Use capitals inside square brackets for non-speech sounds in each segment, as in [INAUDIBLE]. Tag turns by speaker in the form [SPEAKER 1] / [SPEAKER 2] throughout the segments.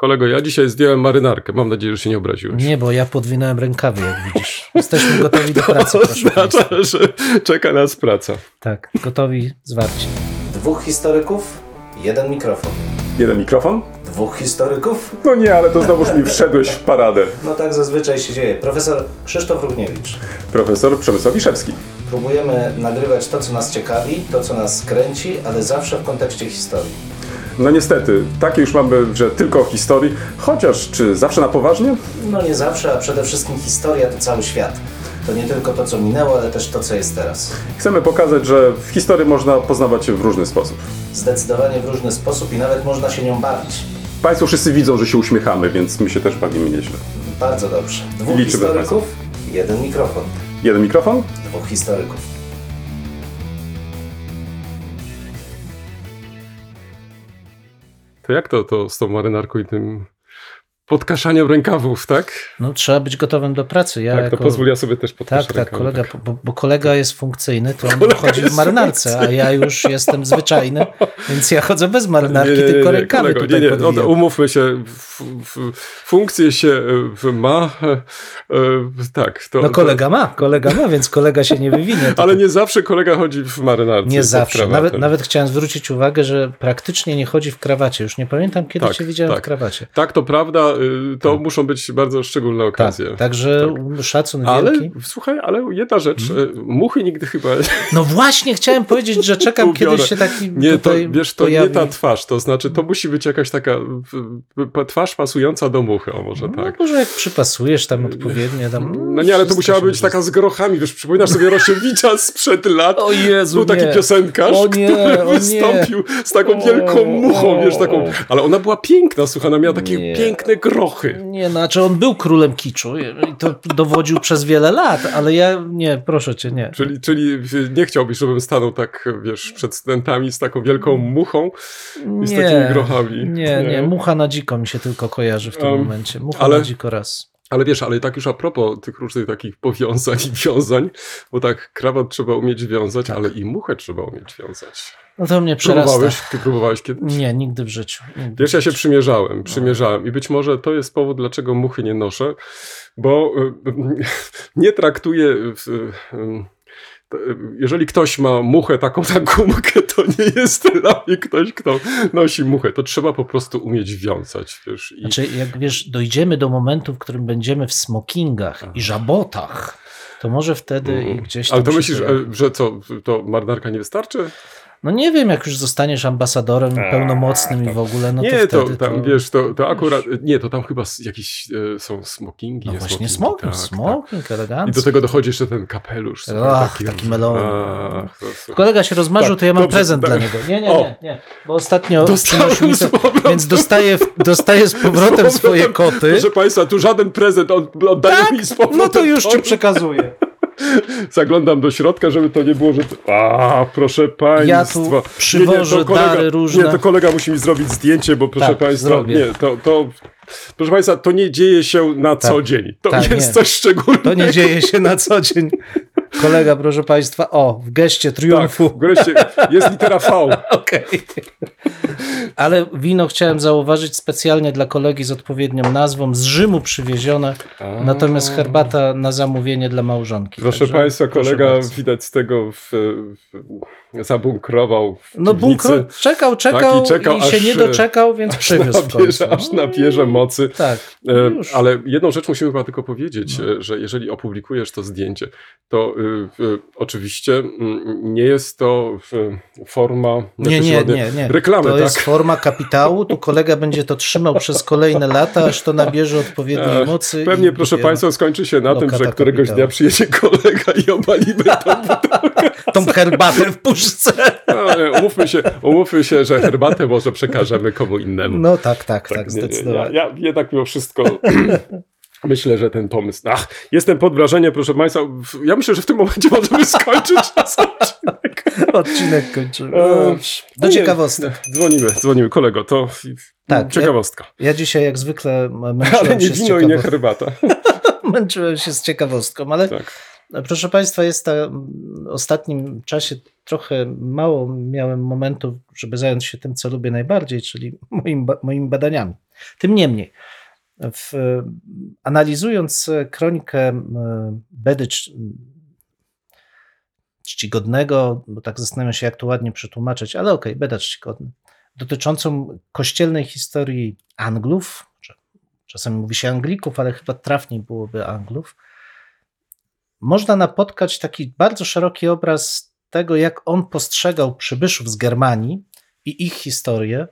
[SPEAKER 1] Kolego, ja dzisiaj zdjąłem marynarkę. Mam nadzieję, że się nie obraziłeś.
[SPEAKER 2] Nie, bo ja podwinąłem rękawy, jak widzisz. Jesteśmy gotowi do pracy.
[SPEAKER 1] To oznacza, że czeka nas praca.
[SPEAKER 2] Tak, gotowi, zwarci.
[SPEAKER 3] Dwóch historyków, jeden mikrofon.
[SPEAKER 1] Jeden mikrofon?
[SPEAKER 3] Dwóch historyków?
[SPEAKER 1] No nie, ale to znowuż mi wszedłeś w paradę.
[SPEAKER 3] No tak zazwyczaj się dzieje. Profesor Krzysztof Równiewicz.
[SPEAKER 1] Profesor Przemysław Wiszewski.
[SPEAKER 3] Próbujemy nagrywać to, co nas ciekawi, to, co nas kręci, ale zawsze w kontekście historii.
[SPEAKER 1] No niestety, takie już mamy, że tylko o historii, chociaż czy zawsze na poważnie?
[SPEAKER 3] No nie zawsze, a przede wszystkim historia to cały świat. To nie tylko to, co minęło, ale też to, co jest teraz.
[SPEAKER 1] Chcemy pokazać, że w historii można poznawać się w różny sposób.
[SPEAKER 3] Zdecydowanie w różny sposób i nawet można się nią bawić.
[SPEAKER 1] Państwo wszyscy widzą, że się uśmiechamy, więc my się też bawimy nieźle.
[SPEAKER 3] Bardzo dobrze. Dwóch
[SPEAKER 1] Liczymy
[SPEAKER 3] historyków, jeden mikrofon.
[SPEAKER 1] Jeden mikrofon?
[SPEAKER 3] Dwóch historyków.
[SPEAKER 1] To jak to, to z tą marynarką i tym podkaszaniem rękawów, tak?
[SPEAKER 2] No trzeba być gotowym do pracy. Ja
[SPEAKER 1] tak,
[SPEAKER 2] jako...
[SPEAKER 1] to pozwól ja sobie też podkaszać
[SPEAKER 2] Tak, tak, kolega,
[SPEAKER 1] tak.
[SPEAKER 2] Bo, bo kolega jest funkcyjny, to on chodzi w marynarce, a ja już jestem zwyczajny, [LAUGHS] więc ja chodzę bez marynarki, tylko rękawy
[SPEAKER 1] kolego,
[SPEAKER 2] tutaj
[SPEAKER 1] nie, nie, no,
[SPEAKER 2] podwijam.
[SPEAKER 1] umówmy się, f, f, funkcję się e, ma, e, e, tak. To,
[SPEAKER 2] No kolega ma, kolega ma, więc kolega się nie wywinie.
[SPEAKER 1] To, [LAUGHS] ale nie zawsze kolega chodzi w marynarce.
[SPEAKER 2] Nie zawsze. Nawet, nawet chciałem zwrócić uwagę, że praktycznie nie chodzi w krawacie. Już nie pamiętam, kiedy
[SPEAKER 1] Tak,
[SPEAKER 2] cię widziałem
[SPEAKER 1] tak.
[SPEAKER 2] w krawacie.
[SPEAKER 1] Tak, to prawda, y, to muszą być bardzo szczególne
[SPEAKER 2] Tak,
[SPEAKER 1] okazje.
[SPEAKER 2] także szacun
[SPEAKER 1] Ale
[SPEAKER 2] wielki.
[SPEAKER 1] słuchaj, ale jedna rzecz, y, muchy nigdy chyba [LAUGHS]
[SPEAKER 2] No właśnie, chciałem powiedzieć, że czekam, [LAUGHS]
[SPEAKER 1] ubiorę.
[SPEAKER 2] kiedyś się taki
[SPEAKER 1] Nie, to, wiesz, to
[SPEAKER 2] pojawi.
[SPEAKER 1] nie ta twarz, to znaczy to musi być jakaś taka twarz pasująca do muchy, o może
[SPEAKER 2] No
[SPEAKER 1] tak.
[SPEAKER 2] może jak przypasujesz tam odpowiednio. Tam,
[SPEAKER 1] No nie, ale to musiała być taka z grochami, wiesz, przypominasz sobie Rosiewicza sprzed lat, [LAUGHS]
[SPEAKER 2] O Jezu,
[SPEAKER 1] był taki
[SPEAKER 2] nie.
[SPEAKER 1] piosenkarz,
[SPEAKER 2] O nie,
[SPEAKER 1] który
[SPEAKER 2] o nie.
[SPEAKER 1] wystąpił z taką
[SPEAKER 2] O,
[SPEAKER 1] wielką muchą, wiesz, taką, ale ona była piękna, słuchaj, ona miała takie
[SPEAKER 2] Nie.
[SPEAKER 1] piękne grochy.
[SPEAKER 2] Nie, znaczy on był królem kiczu i to dowodził przez wiele lat, ale ja nie, proszę cię, nie.
[SPEAKER 1] Czyli, czyli nie chciałbyś, żebym stanął tak, wiesz, przed studentami z taką wielką muchą i z takimi grochami.
[SPEAKER 2] Nie, nie, mucha na dziko mi się tylko kojarzy w tym
[SPEAKER 1] Um,
[SPEAKER 2] momencie. Mucha
[SPEAKER 1] ale-
[SPEAKER 2] na dziko raz.
[SPEAKER 1] Ale wiesz, ale tak już a propos tych różnych takich powiązań i wiązań, bo tak krawat trzeba umieć wiązać,
[SPEAKER 2] Tak.
[SPEAKER 1] ale i muchę trzeba umieć wiązać.
[SPEAKER 2] No to mnie przerasta.
[SPEAKER 1] Próbowałeś? Ty próbowałeś kiedyś?
[SPEAKER 2] Nie, nigdy w życiu. Nigdy
[SPEAKER 1] Wiesz, ja się
[SPEAKER 2] w życiu.
[SPEAKER 1] przymierzałem, przymierzałem i być może to jest powód, dlaczego muchy nie noszę, bo y, [LAUGHS] nie traktuję... y, jeżeli ktoś ma muchę taką na gumkę, to nie jest dla mnie ktoś, kto nosi muchę. To trzeba po prostu umieć wiązać, wiesz. I,
[SPEAKER 2] Znaczy, jak wiesz, dojdziemy do momentu, w którym będziemy w smokingach i żabotach, to może wtedy i gdzieś tam
[SPEAKER 1] Ale to myślisz, e, że co, to marynarka nie wystarczy?
[SPEAKER 2] No nie wiem, jak już zostaniesz ambasadorem pełnomocnym i w ogóle, no to
[SPEAKER 1] nie, to,
[SPEAKER 2] wtedy
[SPEAKER 1] tam, wiesz, to, to akurat, nie, to tam chyba jakieś e, są smokingi.
[SPEAKER 2] No
[SPEAKER 1] nie
[SPEAKER 2] właśnie smoking,
[SPEAKER 1] tak,
[SPEAKER 2] smoking,
[SPEAKER 1] tak. I
[SPEAKER 2] elegancko.
[SPEAKER 1] do tego dochodzi jeszcze ten kapelusz.
[SPEAKER 2] Ach, taki melon.
[SPEAKER 1] Ach, to, słuchaj.
[SPEAKER 2] Kolega się rozmarzył,
[SPEAKER 1] Tak,
[SPEAKER 2] to ja mam
[SPEAKER 1] dobrze,
[SPEAKER 2] prezent
[SPEAKER 1] tak.
[SPEAKER 2] dla niego. Nie, nie, nie, nie. Bo ostatnio
[SPEAKER 1] Dostałem
[SPEAKER 2] mi to, więc dostaję, dostaję z powrotem swoje koty.
[SPEAKER 1] Proszę Państwa, tu żaden prezent od, oddaję mi z powrotem.
[SPEAKER 2] No to już ci
[SPEAKER 1] to-
[SPEAKER 2] przekazuję.
[SPEAKER 1] Zaglądam do środka, żeby to nie było, że... A, proszę Państwa.
[SPEAKER 2] Ja tu przywożę dary różne.
[SPEAKER 1] Nie, to kolega musi mi zrobić zdjęcie, bo proszę
[SPEAKER 2] Tak,
[SPEAKER 1] Państwa,
[SPEAKER 2] zrobię.
[SPEAKER 1] nie, to, to... Proszę Państwa, to nie dzieje się na
[SPEAKER 2] Tak.
[SPEAKER 1] co dzień. To
[SPEAKER 2] Tak,
[SPEAKER 1] jest
[SPEAKER 2] nie.
[SPEAKER 1] coś szczególnego.
[SPEAKER 2] To nie dzieje się na co dzień. Kolega, proszę Państwa, o, w geście
[SPEAKER 1] Tak,
[SPEAKER 2] triumfu.
[SPEAKER 1] wreszcie jest litera V. [LAUGHS]
[SPEAKER 2] Okej. Ale wino chciałem zauważyć specjalnie dla kolegi z odpowiednią nazwą, z Rzymu przywiezione, natomiast herbata na zamówienie dla małżonki.
[SPEAKER 1] Proszę
[SPEAKER 2] Także
[SPEAKER 1] Państwa,
[SPEAKER 2] proszę
[SPEAKER 1] kolega
[SPEAKER 2] bardzo.
[SPEAKER 1] widać z tego w, w, zabunkrował w
[SPEAKER 2] No bunkro czekał, czekał,
[SPEAKER 1] Tak, i czekał,
[SPEAKER 2] i się
[SPEAKER 1] aż,
[SPEAKER 2] nie doczekał, więc przywiózł w
[SPEAKER 1] nabierze,
[SPEAKER 2] końcu.
[SPEAKER 1] aż nabierze mocy.
[SPEAKER 2] Tak,
[SPEAKER 1] E,
[SPEAKER 2] już. No.
[SPEAKER 1] Ale jedną rzecz musimy chyba tylko powiedzieć, e, że jeżeli opublikujesz to zdjęcie, to y, y, oczywiście mm, nie jest to forma jak
[SPEAKER 2] Nie,
[SPEAKER 1] się
[SPEAKER 2] nie, nie, nie.
[SPEAKER 1] reklamy,
[SPEAKER 2] To
[SPEAKER 1] tak?
[SPEAKER 2] jest forma kapitału, tu kolega będzie to trzymał przez kolejne lata, aż to nabierze odpowiedniej
[SPEAKER 1] E,
[SPEAKER 2] mocy.
[SPEAKER 1] Pewnie, proszę
[SPEAKER 2] dopiero
[SPEAKER 1] Państwa, skończy się na tym, że któregoś
[SPEAKER 2] kapitału.
[SPEAKER 1] dnia przyjedzie kolega i obalimy to. [LAUGHS]
[SPEAKER 2] Tą herbatę w puszce.
[SPEAKER 1] Ale umówmy się, umówmy się, że herbatę może przekażemy komu innemu.
[SPEAKER 2] No tak, tak, tak,
[SPEAKER 1] nie,
[SPEAKER 2] zdecydowanie.
[SPEAKER 1] Ja, ja jednak mimo wszystko [CLEARS THROAT] myślę, że ten pomysł. Ach, jestem pod wrażeniem, proszę Państwa. Ja myślę, że w tym momencie możemy skończyć [LAUGHS] odcinek.
[SPEAKER 2] Odcinek kończymy.
[SPEAKER 1] E,
[SPEAKER 2] Do
[SPEAKER 1] nie,
[SPEAKER 2] ciekawostek.
[SPEAKER 1] Dzwonimy, dzwonimy. Kolego, to
[SPEAKER 2] Tak,
[SPEAKER 1] ciekawostka.
[SPEAKER 2] Ja dzisiaj jak zwykle m-
[SPEAKER 1] Ale
[SPEAKER 2] męczyłem
[SPEAKER 1] nie
[SPEAKER 2] się, z
[SPEAKER 1] wino i nie herbata. [LAUGHS]
[SPEAKER 2] męczyłem się z ciekawostką, ale
[SPEAKER 1] Tak.
[SPEAKER 2] proszę Państwa, jest ta, w ostatnim czasie trochę mało miałem momentów, żeby zająć się tym, co lubię najbardziej, czyli moim, moimi badaniami. Tym niemniej, w, analizując kronikę Bedy czcigodnego, bo tak zastanawiam się, jak to ładnie przetłumaczyć, ale okej, okay, Beda czcigodny, dotyczącą kościelnej historii Anglów, czasami mówi się Anglików, ale chyba trafniej byłoby Anglów, można napotkać taki bardzo szeroki obraz tego, jak on postrzegał przybyszów z Germanii i ich historię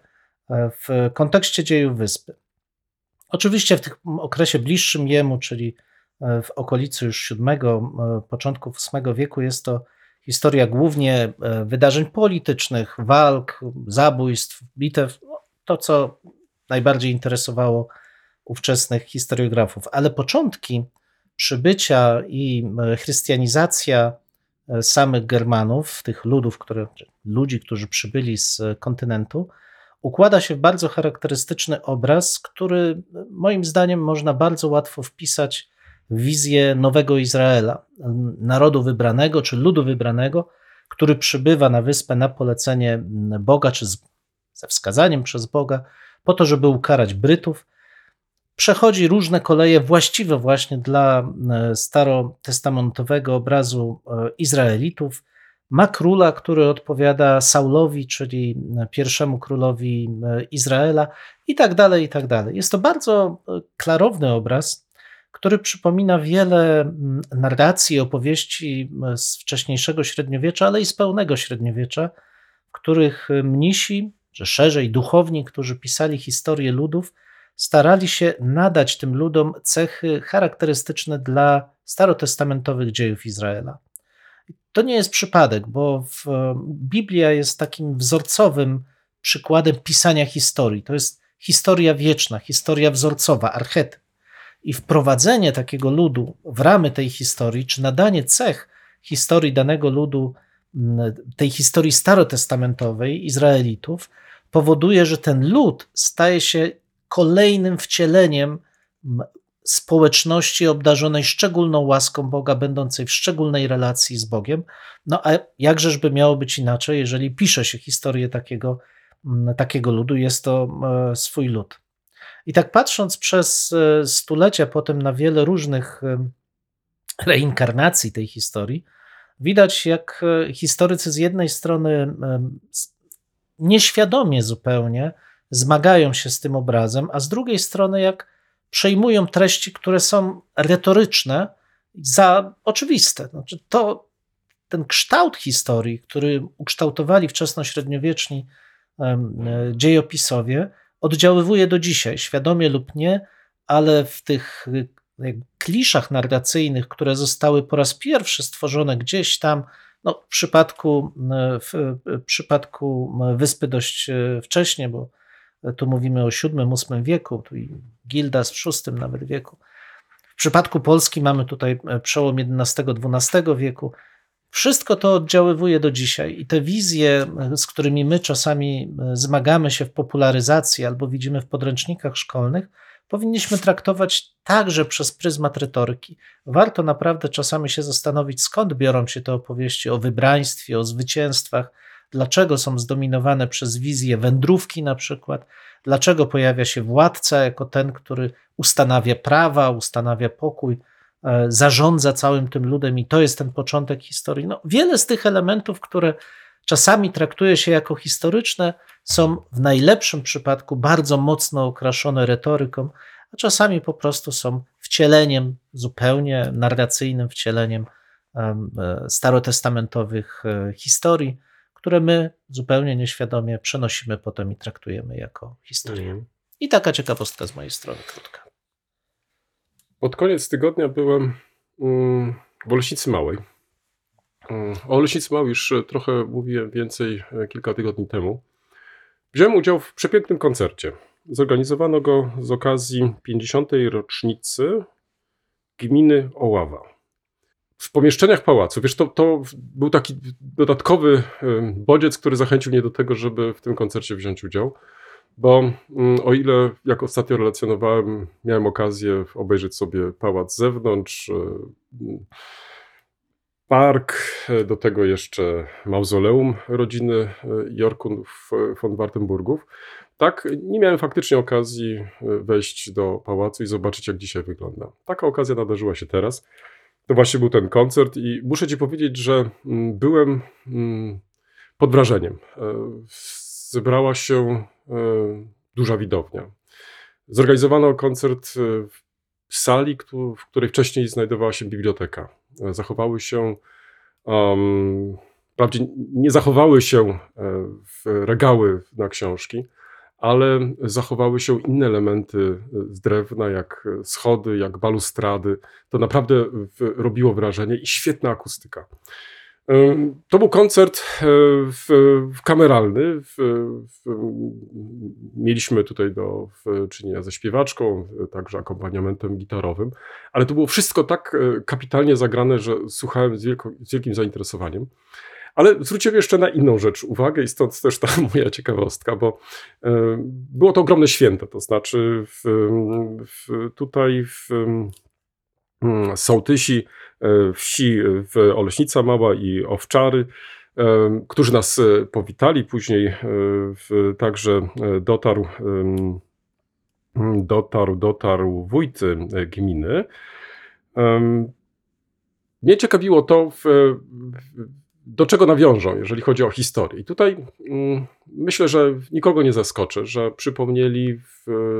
[SPEAKER 2] e, w kontekście dziejów wyspy. Oczywiście w tym okresie bliższym jemu, czyli e, w okolicy już VII, e, początku VIII wieku, jest to historia głównie wydarzeń politycznych, walk, zabójstw, bitew, no, to co najbardziej interesowało ówczesnych historiografów. Ale początki przybycia i chrystianizacja E, samych Germanów, tych ludów, które, ludzi, którzy przybyli z kontynentu, układa się w bardzo charakterystyczny obraz, który moim zdaniem można bardzo łatwo wpisać w wizję nowego Izraela, narodu wybranego czy ludu wybranego, który przybywa na wyspę na polecenie Boga czy z, ze wskazaniem przez Boga, po to, żeby ukarać Brytów przechodzi różne koleje właściwe właśnie dla e, starotestamentowego obrazu e, Izraelitów. Ma króla, który odpowiada Saulowi, czyli e, pierwszemu królowi Izraela, i tak dalej, i tak dalej. Jest to bardzo klarowny obraz, który przypomina wiele narracji, opowieści z wcześniejszego średniowiecza, ale i z pełnego średniowiecza, w których mnisi, czy szerzej duchowni, którzy pisali historię ludów, starali się nadać tym ludom cechy charakterystyczne dla starotestamentowych dziejów Izraela. To nie jest przypadek, bo Biblia jest takim wzorcowym przykładem pisania historii. To jest historia wieczna, historia wzorcowa, archetyp. I wprowadzenie takiego ludu w ramy tej historii, czy nadanie cech historii danego ludu, tej historii starotestamentowej Izraelitów, powoduje, że ten lud staje się kolejnym wcieleniem społeczności obdarzonej szczególną łaską Boga, będącej w szczególnej relacji z Bogiem. No a jakżeż by miało być inaczej, jeżeli pisze się historię takiego, takiego ludu, jest to e, swój lud. I tak patrząc przez e, stulecia potem na wiele różnych e, reinkarnacji tej historii, widać jak historycy z jednej strony nieświadomie zupełnie zmagają się z tym obrazem, a z drugiej strony, jak przejmują treści, które są retoryczne, za oczywiste. Znaczy to, ten kształt historii, który ukształtowali wczesnośredniowieczni e, dziejopisowie, oddziaływuje do dzisiaj, świadomie lub nie, ale w tych e, kliszach narracyjnych, które zostały po raz pierwszy stworzone gdzieś tam, no, w, przypadku, e, w, w przypadku wyspy dość wcześnie, bo tu mówimy o VII-VIII wieku, tu i Gildas w VI nawet wieku. W przypadku Polski mamy tutaj e, przełom XI-XII wieku. Wszystko to oddziaływuje do dzisiaj i te wizje, e, z którymi my czasami e, zmagamy się w popularyzacji albo widzimy w podręcznikach szkolnych, powinniśmy traktować także przez pryzmat retoryki. Warto naprawdę czasami się zastanowić, skąd biorą się te opowieści o wybraństwie, o zwycięstwach, dlaczego są zdominowane przez wizję wędrówki na przykład, dlaczego pojawia się władca jako ten, który ustanawia prawa, ustanawia pokój, e, zarządza całym tym ludem i to jest ten początek historii. No, wiele z tych elementów, które czasami traktuje się jako historyczne, są w najlepszym przypadku bardzo mocno okraszone retoryką, a czasami po prostu są wcieleniem, zupełnie narracyjnym wcieleniem e, starotestamentowych e, historii które my zupełnie nieświadomie przenosimy potem i traktujemy jako historię. Mm. I taka ciekawostka z mojej strony krótka.
[SPEAKER 1] Pod koniec tygodnia byłem mm, w Olesicy Małej. Mm, o Olesicy Małej już trochę mówiłem więcej e, kilka tygodni temu. Wziąłem udział w przepięknym koncercie. Zorganizowano go z okazji 50. rocznicy gminy Oława w pomieszczeniach pałacu. Wiesz, to, to był taki dodatkowy bodziec, który zachęcił mnie do tego, żeby w tym koncercie wziąć udział. Bo mm, o ile, jak ostatnio relacjonowałem, miałem okazję obejrzeć sobie pałac z zewnątrz, park, do tego jeszcze mauzoleum rodziny Jorkunów von Wartenburgów. Tak, nie miałem faktycznie okazji wejść do pałacu i zobaczyć, jak dzisiaj wygląda. Taka okazja nadarzyła się teraz. To właśnie był ten koncert i muszę ci powiedzieć, że mm, byłem mm, pod wrażeniem. Zebrała się duża widownia. Zorganizowano koncert w sali, w której wcześniej znajdowała się biblioteka. Zachowały się, um, wprawdzie nie zachowały się e, regały na książki, ale zachowały się inne elementy z drewna, jak schody, jak balustrady. To naprawdę robiło wrażenie i świetna akustyka. To był koncert e, w, w kameralny. W, mieliśmy tutaj do czynienia ze śpiewaczką, także akompaniamentem gitarowym, ale to było wszystko tak e, kapitalnie zagrane, że słuchałem z, wielko, z wielkim zainteresowaniem. Ale zwróciłem jeszcze na inną rzecz uwagę i stąd też ta [LAUGHS] moja ciekawostka, bo e, było to ogromne święto, to znaczy w, w, tutaj w mm, sołtysi e, wsi w Oleśnica Mała i Owczary, e, którzy nas powitali. Później także dotarł, dotarł, dotarł wójt gminy. Mnie ciekawiło to, w, do czego nawiążą, jeżeli chodzi o historię. I tutaj mm, myślę, że nikogo nie zaskoczę, że przypomnieli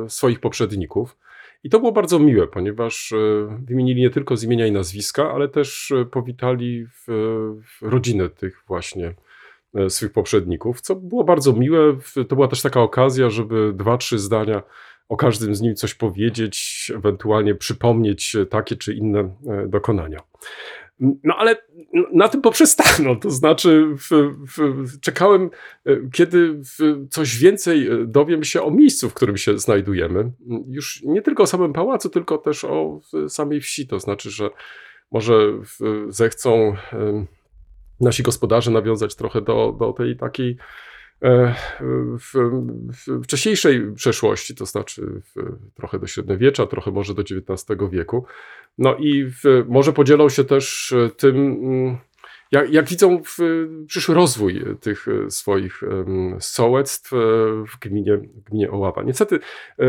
[SPEAKER 1] swoich poprzedników. I to było bardzo miłe, ponieważ e, wymienili nie tylko z imienia i nazwiska, ale też e, powitali w, w rodzinę tych właśnie e, swych poprzedników, co było bardzo miłe. To była też taka okazja, żeby dwa, trzy zdania o każdym z nim coś powiedzieć, ewentualnie przypomnieć takie czy inne dokonania. No ale na tym poprzestano, to znaczy w, w, czekałem, e, kiedy coś więcej e, dowiem się o miejscu, w którym się znajdujemy. Już nie tylko o samym pałacu, tylko też o samej wsi, to znaczy, że może zechcą nasi gospodarze nawiązać trochę do, do tej takiej E, w, w wcześniejszej przeszłości, to znaczy trochę do średniowiecza, trochę może do XIX wieku. No i w, może podzielą się też tym, mm, jak, jak widzą przyszły rozwój tych swoich sołectw e, w gminie, gminie Oława. Niestety e,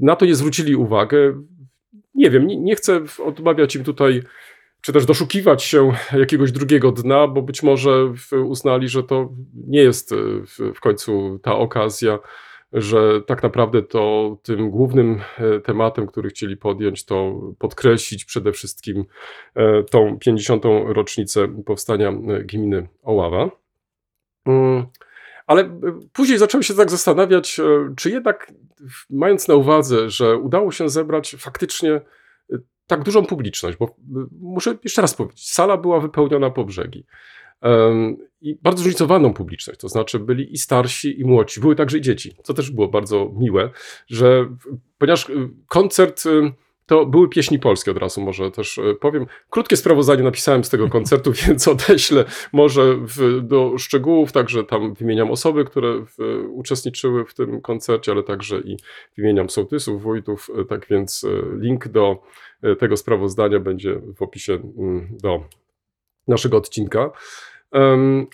[SPEAKER 1] na to nie zwrócili uwagę. Nie wiem, nie, nie chcę odmawiać im tutaj czy też doszukiwać się jakiegoś drugiego dna, bo być może uznali, że to nie jest e, w końcu ta okazja, że tak naprawdę to tym głównym e, tematem, który chcieli podjąć, to podkreślić przede wszystkim e, tą 50. rocznicę powstania gminy Oława. Mm, ale później zacząłem się tak zastanawiać, czy jednak mając na uwadze, że udało się zebrać faktycznie tak dużą publiczność, bo y, muszę jeszcze raz powiedzieć, sala była wypełniona po brzegi. I bardzo zróżnicowaną publiczność, to znaczy byli i starsi, i młodsi, były także i dzieci, co też było bardzo miłe, że ponieważ y, koncert y, to były pieśni polskie, od razu może też powiem. Krótkie sprawozdanie napisałem z tego [LAUGHS] koncertu, więc odeślę może w, do szczegółów, także tam wymieniam osoby, które w, uczestniczyły w tym koncercie, ale także i wymieniam sołtysów, wójtów, tak więc link do E, tego sprawozdania będzie w opisie mm, do naszego odcinka.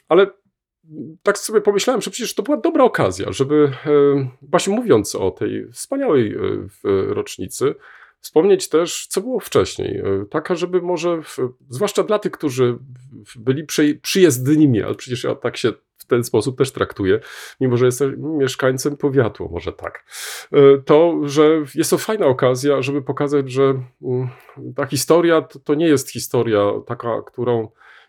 [SPEAKER 1] Ale tak sobie pomyślałem, że przecież to była dobra okazja, żeby właśnie mówiąc o tej wspaniałej e, rocznicy, wspomnieć też, co było wcześniej. E, taka, żeby może, zwłaszcza dla tych, którzy byli przyjezdnymi, ale przecież ja tak się w ten sposób też traktuję, mimo że jestem mieszkańcem powiatu, może tak, e, to, że jest to fajna okazja, żeby pokazać, że mm, ta historia to, to nie jest historia taka, którą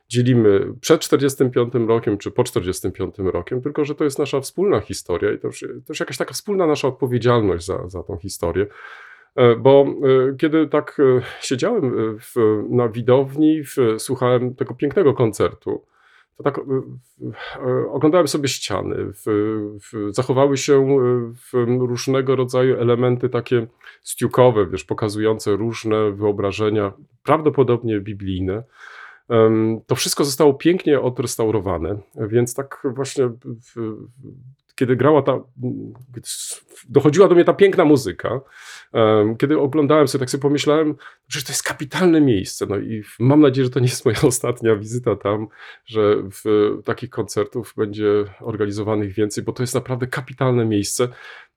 [SPEAKER 1] dzielimy przed 45 rokiem czy po 45 rokiem, tylko że to jest nasza wspólna historia i też, też jakaś taka wspólna nasza odpowiedzialność za, za tą historię. E, bo e, kiedy tak siedziałem w, na widowni, w, słuchałem tego pięknego koncertu, to tak e, oglądałem sobie ściany. W, w, zachowały się e, różnego rodzaju elementy takie stiukowe, wiesz, pokazujące różne wyobrażenia, prawdopodobnie biblijne. To wszystko zostało pięknie odrestaurowane, więc tak właśnie kiedy grała ta, dochodziła do mnie ta piękna muzyka, kiedy oglądałem sobie, tak sobie pomyślałem, że to jest kapitalne miejsce. No i mam nadzieję, że to nie jest moja [LAUGHS] ostatnia wizyta tam, że w takich koncertów będzie organizowanych więcej, bo to jest naprawdę kapitalne miejsce.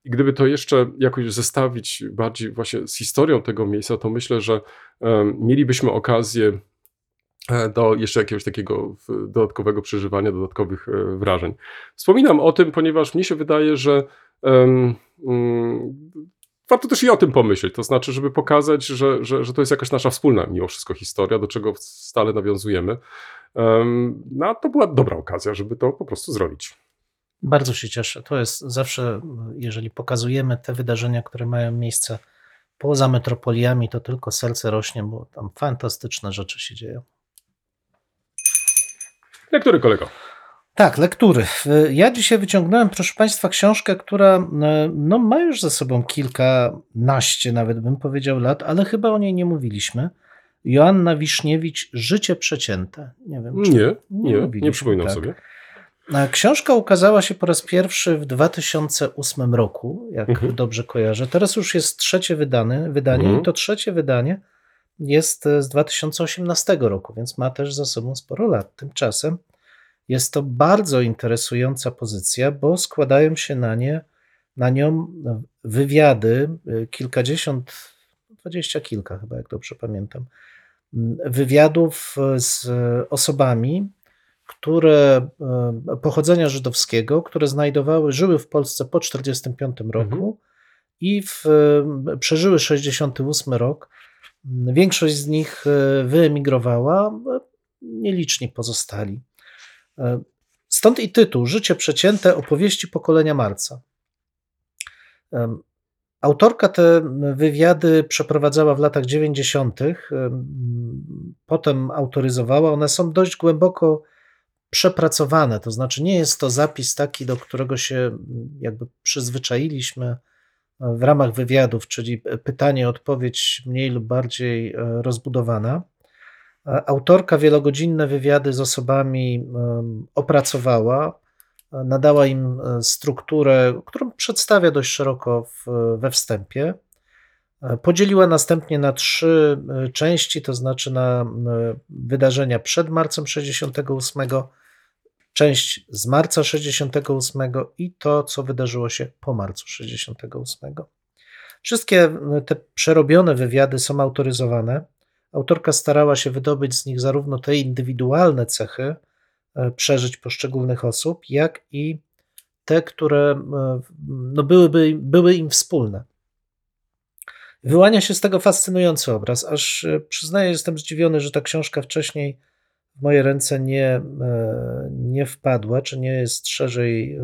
[SPEAKER 1] I gdyby to jeszcze jakoś zestawić bardziej właśnie z historią tego miejsca, to myślę, że um, mielibyśmy okazję do jeszcze jakiegoś takiego dodatkowego przeżywania, dodatkowych e, wrażeń. Wspominam o tym, ponieważ mi się wydaje, że um, um, warto też i o tym pomyśleć. To znaczy, żeby pokazać, że, że, że to jest jakaś nasza wspólna mimo wszystko historia, do czego stale nawiązujemy. No, a to była dobra okazja, żeby to po prostu zrobić.
[SPEAKER 2] Bardzo się cieszę. To jest zawsze, jeżeli pokazujemy te wydarzenia, które mają miejsce poza metropoliami, to tylko serce rośnie, bo tam fantastyczne rzeczy się dzieją.
[SPEAKER 1] Lektury, kolego.
[SPEAKER 2] Tak, lektury. Ja dzisiaj wyciągnąłem, proszę Państwa, książkę, która no, ma już za sobą kilkanaście, nawet bym powiedział, lat, ale chyba o niej nie mówiliśmy. Joanna Wiszniewicz, Życie przecięte.
[SPEAKER 1] Nie wiem, czy nie, nie, nie przypominam tak. sobie.
[SPEAKER 2] Książka ukazała się po raz pierwszy w 2008 roku, jak mhm. dobrze kojarzę. Teraz już jest trzecie wydane, wydanie mhm. i to trzecie wydanie jest z 2018 roku, więc ma też za sobą sporo lat. Tymczasem jest to bardzo interesująca pozycja, bo składają się na nie na nią wywiady, kilkadziesiąt, dwadzieścia kilka chyba, jak dobrze pamiętam, wywiadów z osobami, które e, pochodzenia żydowskiego, które znajdowały, żyły w Polsce po 1945 roku mhm. i w, e, przeżyły 68 rok. Większość z nich e, wyemigrowała, nieliczni pozostali. Stąd i tytuł Życie przecięte opowieści pokolenia Marca. Autorka te wywiady przeprowadzała w latach 90., potem autoryzowała. One są dość głęboko przepracowane, to znaczy nie jest to zapis taki, do którego się jakby przyzwyczailiśmy w ramach wywiadów, czyli pytanie, odpowiedź mniej lub bardziej e, rozbudowana. E, autorka wielogodzinne wywiady z osobami opracowała, e, nadała im strukturę, którą przedstawia dość szeroko w, we wstępie. Podzieliła następnie na trzy części, to znaczy na wydarzenia przed marcem 68, część z marca 68 i to, co wydarzyło się po marcu 68. Wszystkie te przerobione wywiady są autoryzowane. Autorka starała się wydobyć z nich zarówno te indywidualne cechy e, przeżyć poszczególnych osób, jak i te, które e, no, byłyby, były im wspólne. Wyłania się z tego fascynujący obraz, aż e, przyznaję, jestem zdziwiony, że ta książka wcześniej w moje ręce nie, e, nie wpadła, czy nie jest szerzej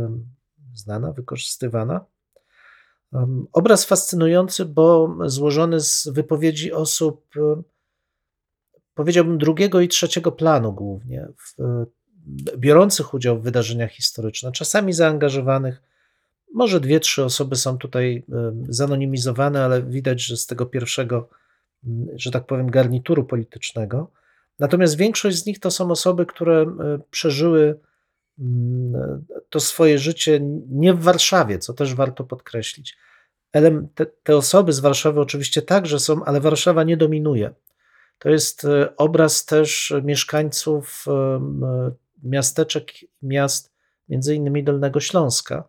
[SPEAKER 2] znana, wykorzystywana. Obraz fascynujący, bo złożony z wypowiedzi osób, powiedziałbym, drugiego i trzeciego planu głównie, biorących udział w wydarzeniach historycznych, czasami zaangażowanych. Może dwie, trzy osoby są tutaj zanonimizowane, ale widać, że z tego pierwszego, że tak powiem, garnituru politycznego Natomiast większość z nich to są osoby, które e, przeżyły mm, to swoje życie nie w Warszawie, co też warto podkreślić. Te, osoby z Warszawy oczywiście także są, ale Warszawa nie dominuje. To jest e, obraz też mieszkańców e, miasteczek, miast, między innymi Dolnego Śląska.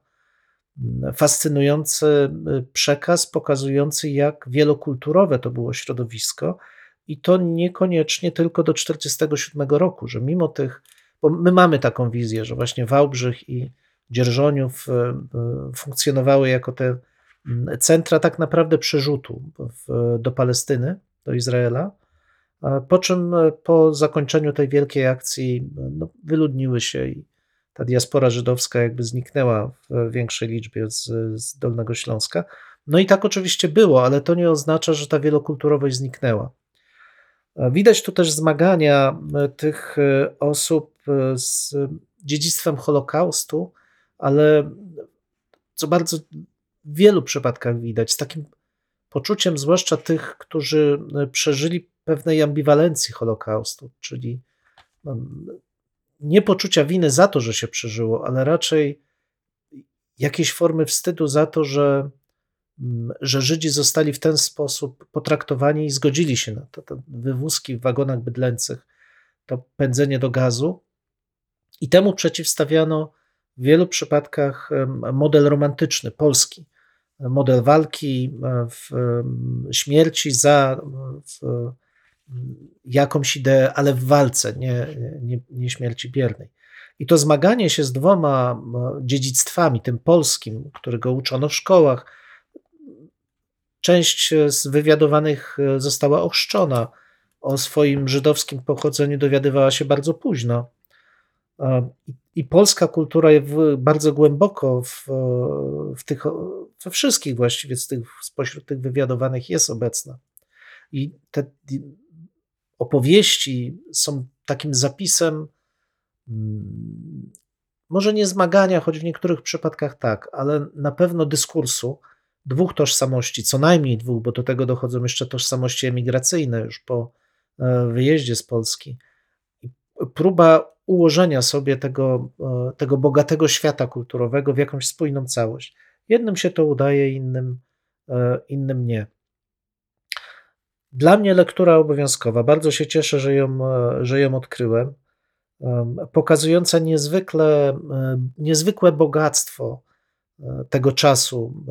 [SPEAKER 2] Fascynujący przekaz pokazujący, jak wielokulturowe to było środowisko i to niekoniecznie tylko do 1947 roku, że mimo tych, bo my mamy taką wizję, że właśnie Wałbrzych i Dzierżoniów e, e, funkcjonowały jako te centra tak naprawdę przerzutu w, do Palestyny, do Izraela, po czym e, po zakończeniu tej wielkiej akcji no, wyludniły się i ta diaspora żydowska jakby zniknęła w większej liczbie z, z Dolnego Śląska. No i tak oczywiście było, ale to nie oznacza, że ta wielokulturowość zniknęła. Widać tu też zmagania e, tych e, osób e, z dziedzictwem Holokaustu, ale co bardzo w wielu przypadkach widać, z takim poczuciem, zwłaszcza tych, którzy przeżyli pewnej ambiwalencji Holokaustu, czyli no, nie poczucia winy za to, że się przeżyło, ale raczej jakiejś formy wstydu za to, że, że Żydzi zostali w ten sposób potraktowani i zgodzili się na to. Te wywózki w wagonach bydlęcych, to pędzenie do gazu. I temu przeciwstawiano w wielu przypadkach model romantyczny, polski. Model walki, e, w śmierci za w jakąś ideę, ale w walce, nie, nie, nie śmierci biernej. I to zmaganie się z dwoma dziedzictwami, tym polskim, którego uczono w szkołach, część z wywiadowanych e, została ochrzczona, o swoim żydowskim pochodzeniu dowiadywała się bardzo późno. I polska kultura bardzo głęboko w, w tych, we wszystkich właściwie z tych, spośród tych wywiadowanych jest obecna. I te opowieści są takim zapisem, mm, może nie zmagania, choć w niektórych przypadkach tak, ale na pewno dyskursu dwóch tożsamości, co najmniej dwóch, bo do tego dochodzą jeszcze tożsamości emigracyjne już po e, wyjeździe z Polski. Próba ułożenia sobie tego, e, tego bogatego świata kulturowego w jakąś spójną całość. Jednym się to udaje, innym, e, innym nie. Dla mnie lektura obowiązkowa. Bardzo się cieszę, że ją, że ją odkryłem. Pokazująca niezwykle, niezwykłe bogactwo tego czasu,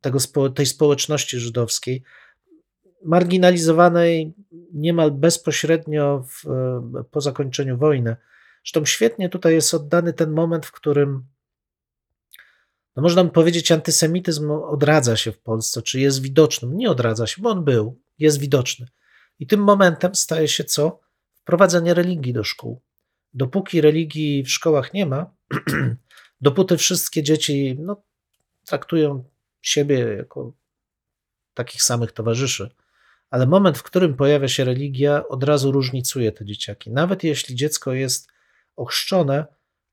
[SPEAKER 2] tego, tej społeczności żydowskiej, marginalizowanej niemal bezpośrednio w, po zakończeniu wojny. Zresztą świetnie tutaj jest oddany ten moment, w którym, no można by powiedzieć, antysemityzm odradza się w Polsce, czy jest widoczny. Nie odradza się, bo on był, jest widoczny. I tym momentem staje się co? Wprowadzenie religii do szkół. Dopóki religii w szkołach nie ma, [CLEARS THROAT] dopóty wszystkie dzieci no, traktują siebie jako takich samych towarzyszy. Ale moment, w którym pojawia się religia, od razu różnicuje te dzieciaki. Nawet jeśli dziecko jest ochrzczone,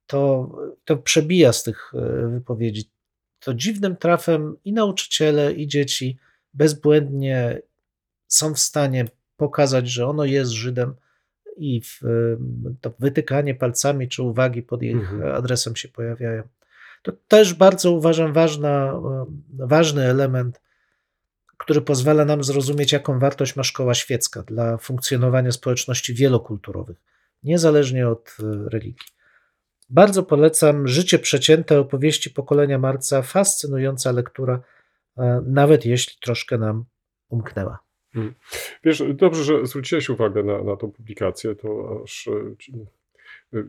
[SPEAKER 2] to, to przebija z tych e, wypowiedzi. To dziwnym trafem i nauczyciele, i dzieci bezbłędnie są w stanie pokazać, że ono jest Żydem i w, to wytykanie palcami czy uwagi pod ich mhm. adresem się pojawiają. To też bardzo uważam ważna, e, ważny element, który pozwala nam zrozumieć, jaką wartość ma szkoła świecka dla funkcjonowania społeczności wielokulturowych niezależnie od e, religii. Bardzo polecam Życie przecięte opowieści pokolenia Marca, fascynująca lektura, e, nawet jeśli troszkę nam umknęła.
[SPEAKER 1] Hmm. Wiesz, dobrze, że zwróciłeś uwagę na, na tą publikację, to aż e,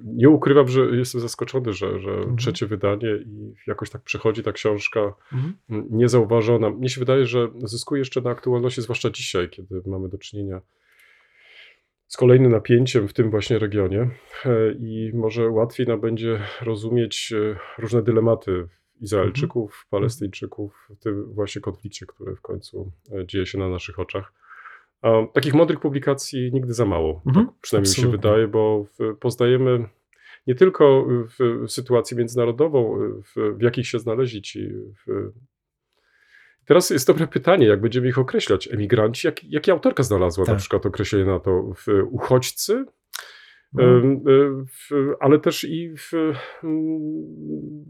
[SPEAKER 1] nie ukrywam, że jestem zaskoczony, że, że mhm. trzecie wydanie i jakoś tak przechodzi ta książka mhm. niezauważona. Mnie się wydaje, że zyskuje jeszcze na aktualności, zwłaszcza dzisiaj, kiedy mamy do czynienia z kolejnym napięciem w tym właśnie regionie e, i może łatwiej nam będzie rozumieć e, różne dylematy Izraelczyków, mhm. Palestyńczyków w tym właśnie konflikcie, który w końcu e, dzieje się na naszych oczach. A takich mądrych publikacji nigdy za mało, mhm. tak przynajmniej Absolutnie. mi się wydaje, bo poznajemy nie tylko w sytuacji międzynarodową, w, w jakich się znaleźli ci Teraz jest dobre pytanie, jak będziemy ich określać. Emigranci, jak, jakie autorka znalazła tak. na przykład określenie na to? W uchodźcy? No. W, ale też i w,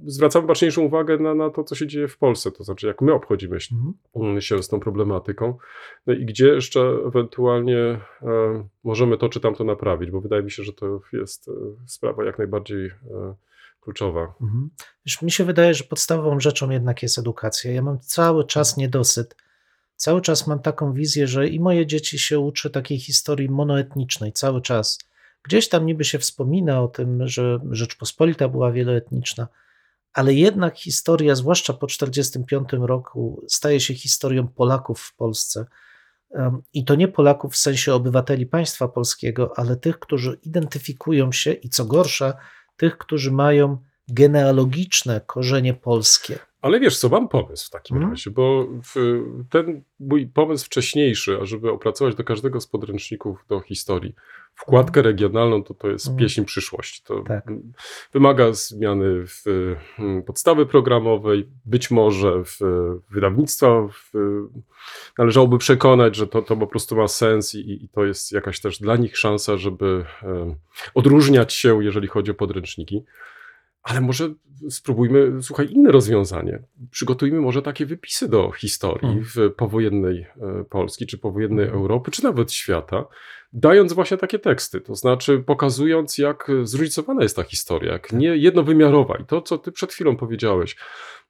[SPEAKER 1] zwracamy baczniejszą uwagę na, na to, co się dzieje w Polsce, to znaczy jak my obchodzimy się, mhm. się z tą problematyką no i gdzie jeszcze ewentualnie e, możemy to czy tamto naprawić, bo wydaje mi się, że to jest e, sprawa jak najbardziej e, kluczowa. Mhm.
[SPEAKER 2] Wiesz, mi się wydaje, że podstawową rzeczą jednak jest edukacja. Ja mam cały czas niedosyt. Cały czas mam taką wizję, że i moje dzieci się uczy takiej historii monoetnicznej, cały czas. Gdzieś tam niby się wspomina o tym, że Rzeczpospolita była wieloetniczna, ale jednak historia, zwłaszcza po 1945 roku, staje się historią Polaków w Polsce. I to nie Polaków w sensie obywateli państwa polskiego, ale tych, którzy identyfikują się i co gorsza, tych, którzy mają genealogiczne korzenie polskie.
[SPEAKER 1] Ale wiesz co, mam pomysł w takim hmm. razie, bo ten mój pomysł wcześniejszy, ażeby opracować do każdego z podręczników do historii wkładkę hmm. regionalną, to to jest hmm. pieśń przyszłości. To tak. wymaga zmiany w podstawy programowej, być może w wydawnictwa. W, należałoby przekonać, że to, to po prostu ma sens i, i to jest jakaś też dla nich szansa, żeby odróżniać się, jeżeli chodzi o podręczniki. Ale może spróbujmy, słuchaj, inne rozwiązanie. Przygotujmy może takie wypisy do historii
[SPEAKER 2] Mhm.
[SPEAKER 1] w powojennej e, Polski, czy powojennej Europy, czy nawet świata, dając właśnie takie teksty, to znaczy pokazując, jak zróżnicowana jest ta historia, jak nie jednowymiarowa. I to, co ty przed chwilą powiedziałeś,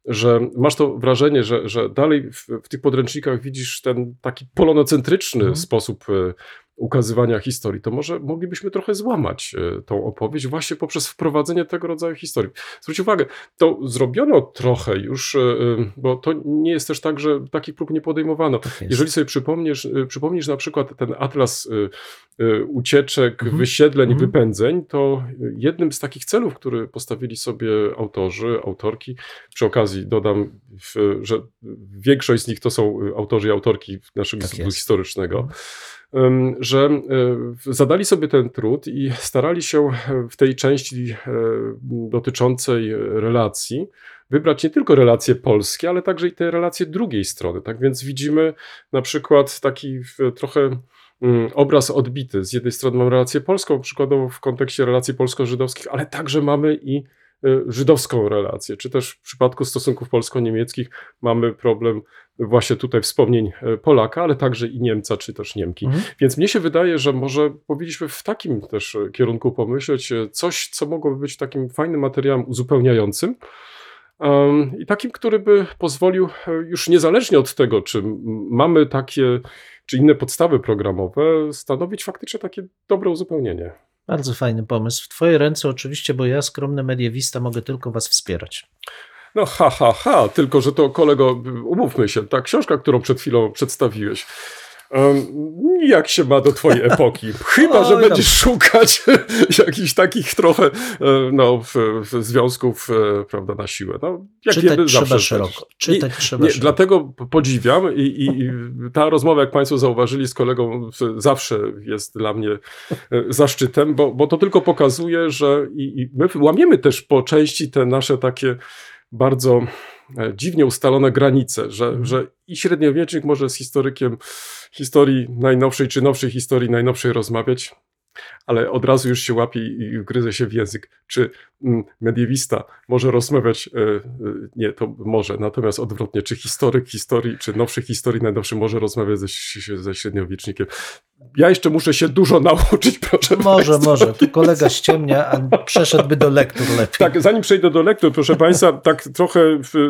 [SPEAKER 1] że masz to wrażenie, że, że dalej w, w tych podręcznikach widzisz ten taki polonocentryczny
[SPEAKER 2] Mhm.
[SPEAKER 1] sposób e, ukazywania historii, to może moglibyśmy trochę złamać e, tą opowieść właśnie poprzez wprowadzenie tego rodzaju historii. Zwróć uwagę, to zrobiono trochę już, e, e, bo to nie jest też tak, że takich prób nie podejmowano.
[SPEAKER 2] Tak.
[SPEAKER 1] Jeżeli sobie przypomnisz, przypomnisz na przykład ten atlas ucieczek,
[SPEAKER 2] Mhm.
[SPEAKER 1] wysiedleń,
[SPEAKER 2] Mhm.
[SPEAKER 1] wypędzeń, to jednym z takich celów, który postawili sobie autorzy, autorki, przy okazji dodam, że większość z nich to są autorzy i autorki naszego
[SPEAKER 2] Tak
[SPEAKER 1] Instytutu. Historycznego, ym, że y, zadali sobie ten trud i starali się w tej części y, dotyczącej relacji wybrać nie tylko relacje polskie, ale także i te relacje drugiej strony. Tak więc widzimy na przykład taki trochę mm, obraz odbity. Z jednej strony mamy relację polską, przykładowo w kontekście relacji polsko-żydowskich, ale także mamy i żydowską relację, czy też w przypadku stosunków polsko-niemieckich mamy problem właśnie tutaj wspomnień y, Polaka, ale także i Niemca, czy też Niemki.
[SPEAKER 2] Mhm.
[SPEAKER 1] Więc mnie się wydaje, że może powinniśmy w takim też e, kierunku pomyśleć, coś, co mogłoby być takim fajnym materiałem uzupełniającym. I takim, który by pozwolił już niezależnie od tego, czy mamy takie, czy inne podstawy programowe, stanowić faktycznie takie dobre uzupełnienie.
[SPEAKER 2] Bardzo fajny pomysł. W Twoje ręce oczywiście, bo ja, skromny mediewista, mogę tylko Was wspierać.
[SPEAKER 1] No ha, ha, ha, tylko że to kolego, umówmy się, ta książka, którą przed chwilą przedstawiłeś, jak się ma do twojej [LAUGHS] epoki? Chyba, że będziesz szukać [LAUGHS] jakichś takich trochę e, no, w, w związków e, prawda, na siłę. No, jak
[SPEAKER 2] Czytać
[SPEAKER 1] wiemy,
[SPEAKER 2] trzeba
[SPEAKER 1] zawsze
[SPEAKER 2] szeroko. Czytać
[SPEAKER 1] Nie,
[SPEAKER 2] trzeba
[SPEAKER 1] nie,
[SPEAKER 2] szeroko.
[SPEAKER 1] Dlatego podziwiam i, i, i ta rozmowa, jak Państwo zauważyli z kolegą, zawsze jest dla mnie e, zaszczytem, bo, bo to tylko pokazuje, że i, i my łamiemy też po części te nasze takie bardzo dziwnie ustalone granice, że,
[SPEAKER 2] Mhm.
[SPEAKER 1] że i średniowiecznik może z historykiem historii najnowszej czy nowszej historii najnowszej rozmawiać, ale od razu już się łapie i gryzie się w język. Czy mm, mediewista może rozmawiać, e, e, nie, to może, natomiast odwrotnie, czy historyk historii, czy nowszej historii najnowszy może rozmawiać ze, ze średniowiecznikiem. Ja jeszcze muszę się dużo [LAUGHS] nauczyć, proszę
[SPEAKER 2] Może,
[SPEAKER 1] państwa.
[SPEAKER 2] może. Tu kolega ściemnia, a przeszedłby do lektur lepiej.
[SPEAKER 1] Tak, zanim przejdę do lektur, proszę Państwa, tak trochę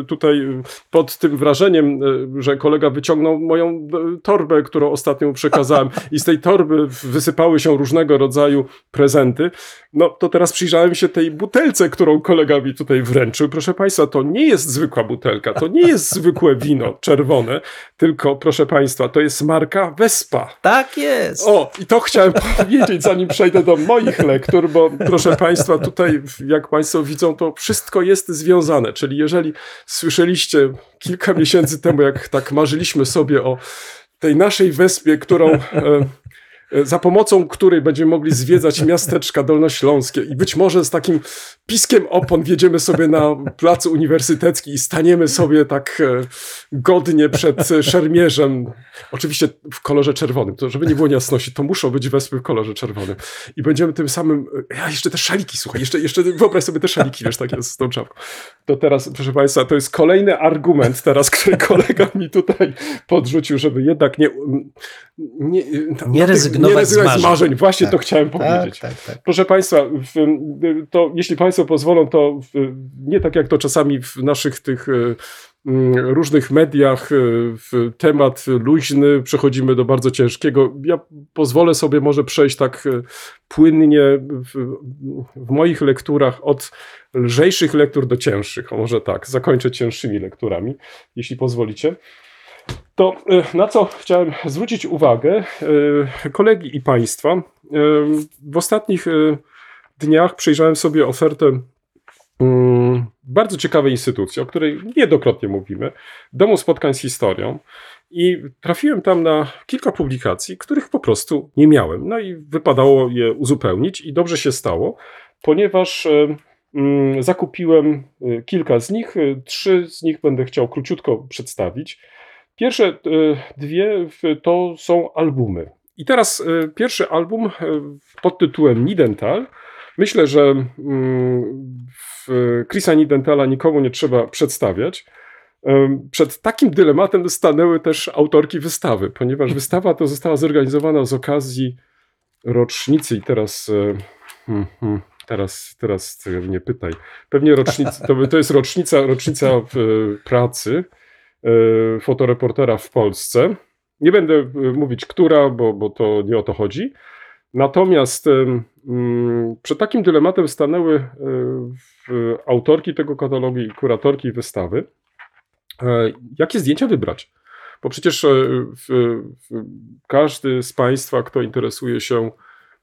[SPEAKER 1] tutaj pod tym wrażeniem, e, że kolega wyciągnął moją e, torbę, którą ostatnio mu przekazałem i z tej torby wysypały się różnego rodzaju prezenty, no to teraz przyjrzałem się tej butelce, którą kolega mi tutaj wręczył. Proszę Państwa, to nie jest zwykła butelka, to nie jest zwykłe wino czerwone, tylko proszę Państwa, to jest marka Vespa.
[SPEAKER 2] Tak jest.
[SPEAKER 1] O, i to chciałem [LAUGHS] powiedzieć, zanim przejdę do moich lektur, bo proszę Państwa, tutaj, jak Państwo widzą, to wszystko jest związane. Czyli jeżeli słyszeliście kilka miesięcy temu, jak tak marzyliśmy sobie o tej naszej wyspie, którą. E, za pomocą której będziemy mogli zwiedzać [LAUGHS] miasteczka dolnośląskie i być może z takim piskiem opon wjedziemy sobie na plac uniwersytecki i staniemy sobie tak e, godnie przed e, szermierzem. Oczywiście w kolorze czerwonym, to żeby nie było niejasności, to muszą być wespy w kolorze czerwonym. I będziemy tym samym, e, a jeszcze te szaliki, słuchaj, jeszcze, jeszcze wyobraź sobie te szaliki, wiesz, takie z tą czapką. To teraz, proszę Państwa, to jest kolejny argument teraz, który kolega mi tutaj podrzucił, żeby jednak nie... Nie,
[SPEAKER 2] Nie rezygnować
[SPEAKER 1] nie rezygnować
[SPEAKER 2] z
[SPEAKER 1] z
[SPEAKER 2] marzeń.
[SPEAKER 1] marzeń. Właśnie
[SPEAKER 2] Tak,
[SPEAKER 1] to chciałem
[SPEAKER 2] tak,
[SPEAKER 1] powiedzieć.
[SPEAKER 2] tak, tak.
[SPEAKER 1] Proszę Państwa, to jeśli Państwo pozwolą, to nie tak jak to czasami w naszych tych e, różnych mediach e, temat luźny przechodzimy do bardzo ciężkiego. Ja pozwolę sobie może przejść tak e, płynnie w, w moich lekturach od lżejszych lektur do cięższych. O może tak, zakończę cięższymi lekturami, jeśli pozwolicie. To e, na co chciałem zwrócić uwagę e, kolegi i Państwa. E, W ostatnich dniach przejrzałem sobie ofertę mm, bardzo ciekawej instytucji, o której niejednokrotnie mówimy, Domu Spotkań z Historią. I trafiłem tam na kilka publikacji, których po prostu nie miałem. No i wypadało je uzupełnić, i dobrze się stało, ponieważ mm, zakupiłem kilka z nich. Trzy z nich będę chciał króciutko przedstawić. Pierwsze e, dwie to są albumy. I teraz e, pierwszy album e, pod tytułem Nidental myślę, że mm, Chrisa Nidentala nikomu nie trzeba przedstawiać. Przed takim dylematem stanęły też autorki wystawy, ponieważ wystawa to została zorganizowana z okazji rocznicy i teraz hmm, hmm, teraz, teraz nie pytaj. Pewnie rocznica, to, to jest rocznica, rocznica pracy fotoreportera w Polsce. Nie będę e, mówić, która, bo, bo to nie o to chodzi. Natomiast mm, przed takim dylematem stanęły autorki tego katalogu i kuratorki wystawy. Jakie zdjęcia wybrać? Bo przecież każdy z Państwa, kto interesuje się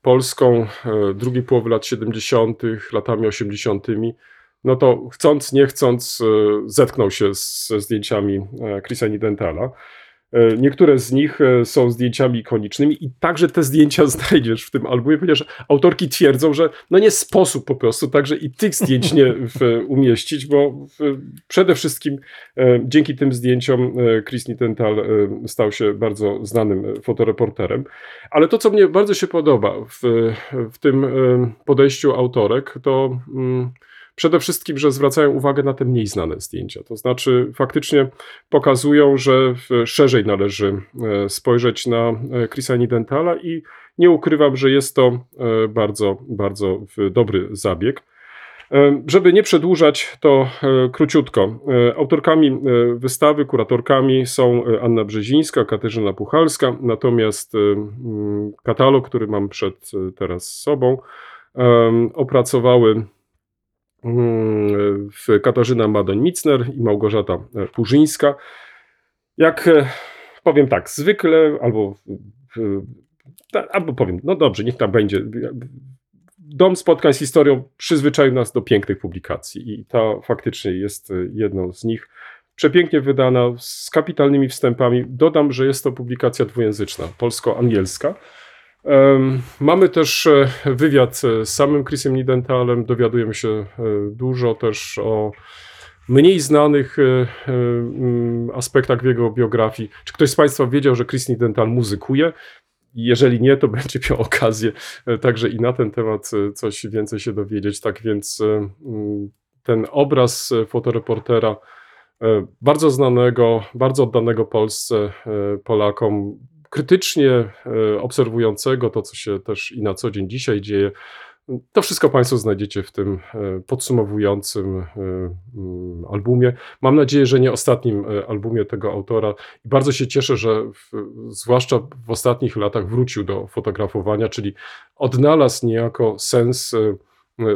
[SPEAKER 1] Polską e, drugiej połowy lat 70., latami 80., no to chcąc, nie chcąc, e, zetknął się ze zdjęciami e, Chrisa Nidentala. E, niektóre z nich e, są zdjęciami ikonicznymi i także te zdjęcia [LAUGHS] znajdziesz w tym albumie, ponieważ autorki twierdzą, że no nie sposób po prostu także i tych zdjęć nie [LAUGHS] w, umieścić, bo w, przede wszystkim e, dzięki tym zdjęciom Chris Nitental stał się bardzo znanym fotoreporterem. Ale to, co mnie bardzo się podoba w, w tym podejściu autorek, to... Mm, Przede wszystkim, że zwracają uwagę na te mniej znane zdjęcia. To znaczy, faktycznie pokazują, że szerzej należy e, spojrzeć na e, Chrisa Nidentala i nie ukrywam, że jest to e, bardzo, bardzo dobry zabieg. Żeby nie przedłużać, to króciutko. Autorkami wystawy, kuratorkami są Anna Brzezińska, Katarzyna Puchalska, natomiast katalog, który mam przed teraz sobą, opracowały Katarzyna Madoń-Micner i Małgorzata Purzyńska. Jak e, powiem tak, zwykle, albo, albo powiem, no dobrze, niech tam będzie. Dom spotkań z historią przyzwyczaił nas do pięknych publikacji i ta faktycznie jest jedną z nich. Przepięknie wydana, z kapitalnymi wstępami. Dodam, że jest to publikacja dwujęzyczna, polsko-angielska. Mamy też e, wywiad z samym Chrisem Nidentalem, dowiadujemy się e, dużo też o mniej znanych e, aspektach jego biografii. Czy ktoś z Państwa wiedział, że Chris Nidental muzykuje? Jeżeli nie, to [LAUGHS] będzie miał okazję także i na ten temat coś więcej się dowiedzieć. Tak więc ten obraz fotoreportera, bardzo znanego, bardzo oddanego Polsce, Polakom, krytycznie e, obserwującego to, co się też i na co dzień dzisiaj dzieje. To wszystko Państwo znajdziecie w tym e, podsumowującym e, mm, albumie. Mam nadzieję, że nie ostatnim albumie tego autora. I bardzo się cieszę, że w, zwłaszcza w ostatnich latach wrócił do fotografowania, czyli odnalazł niejako sens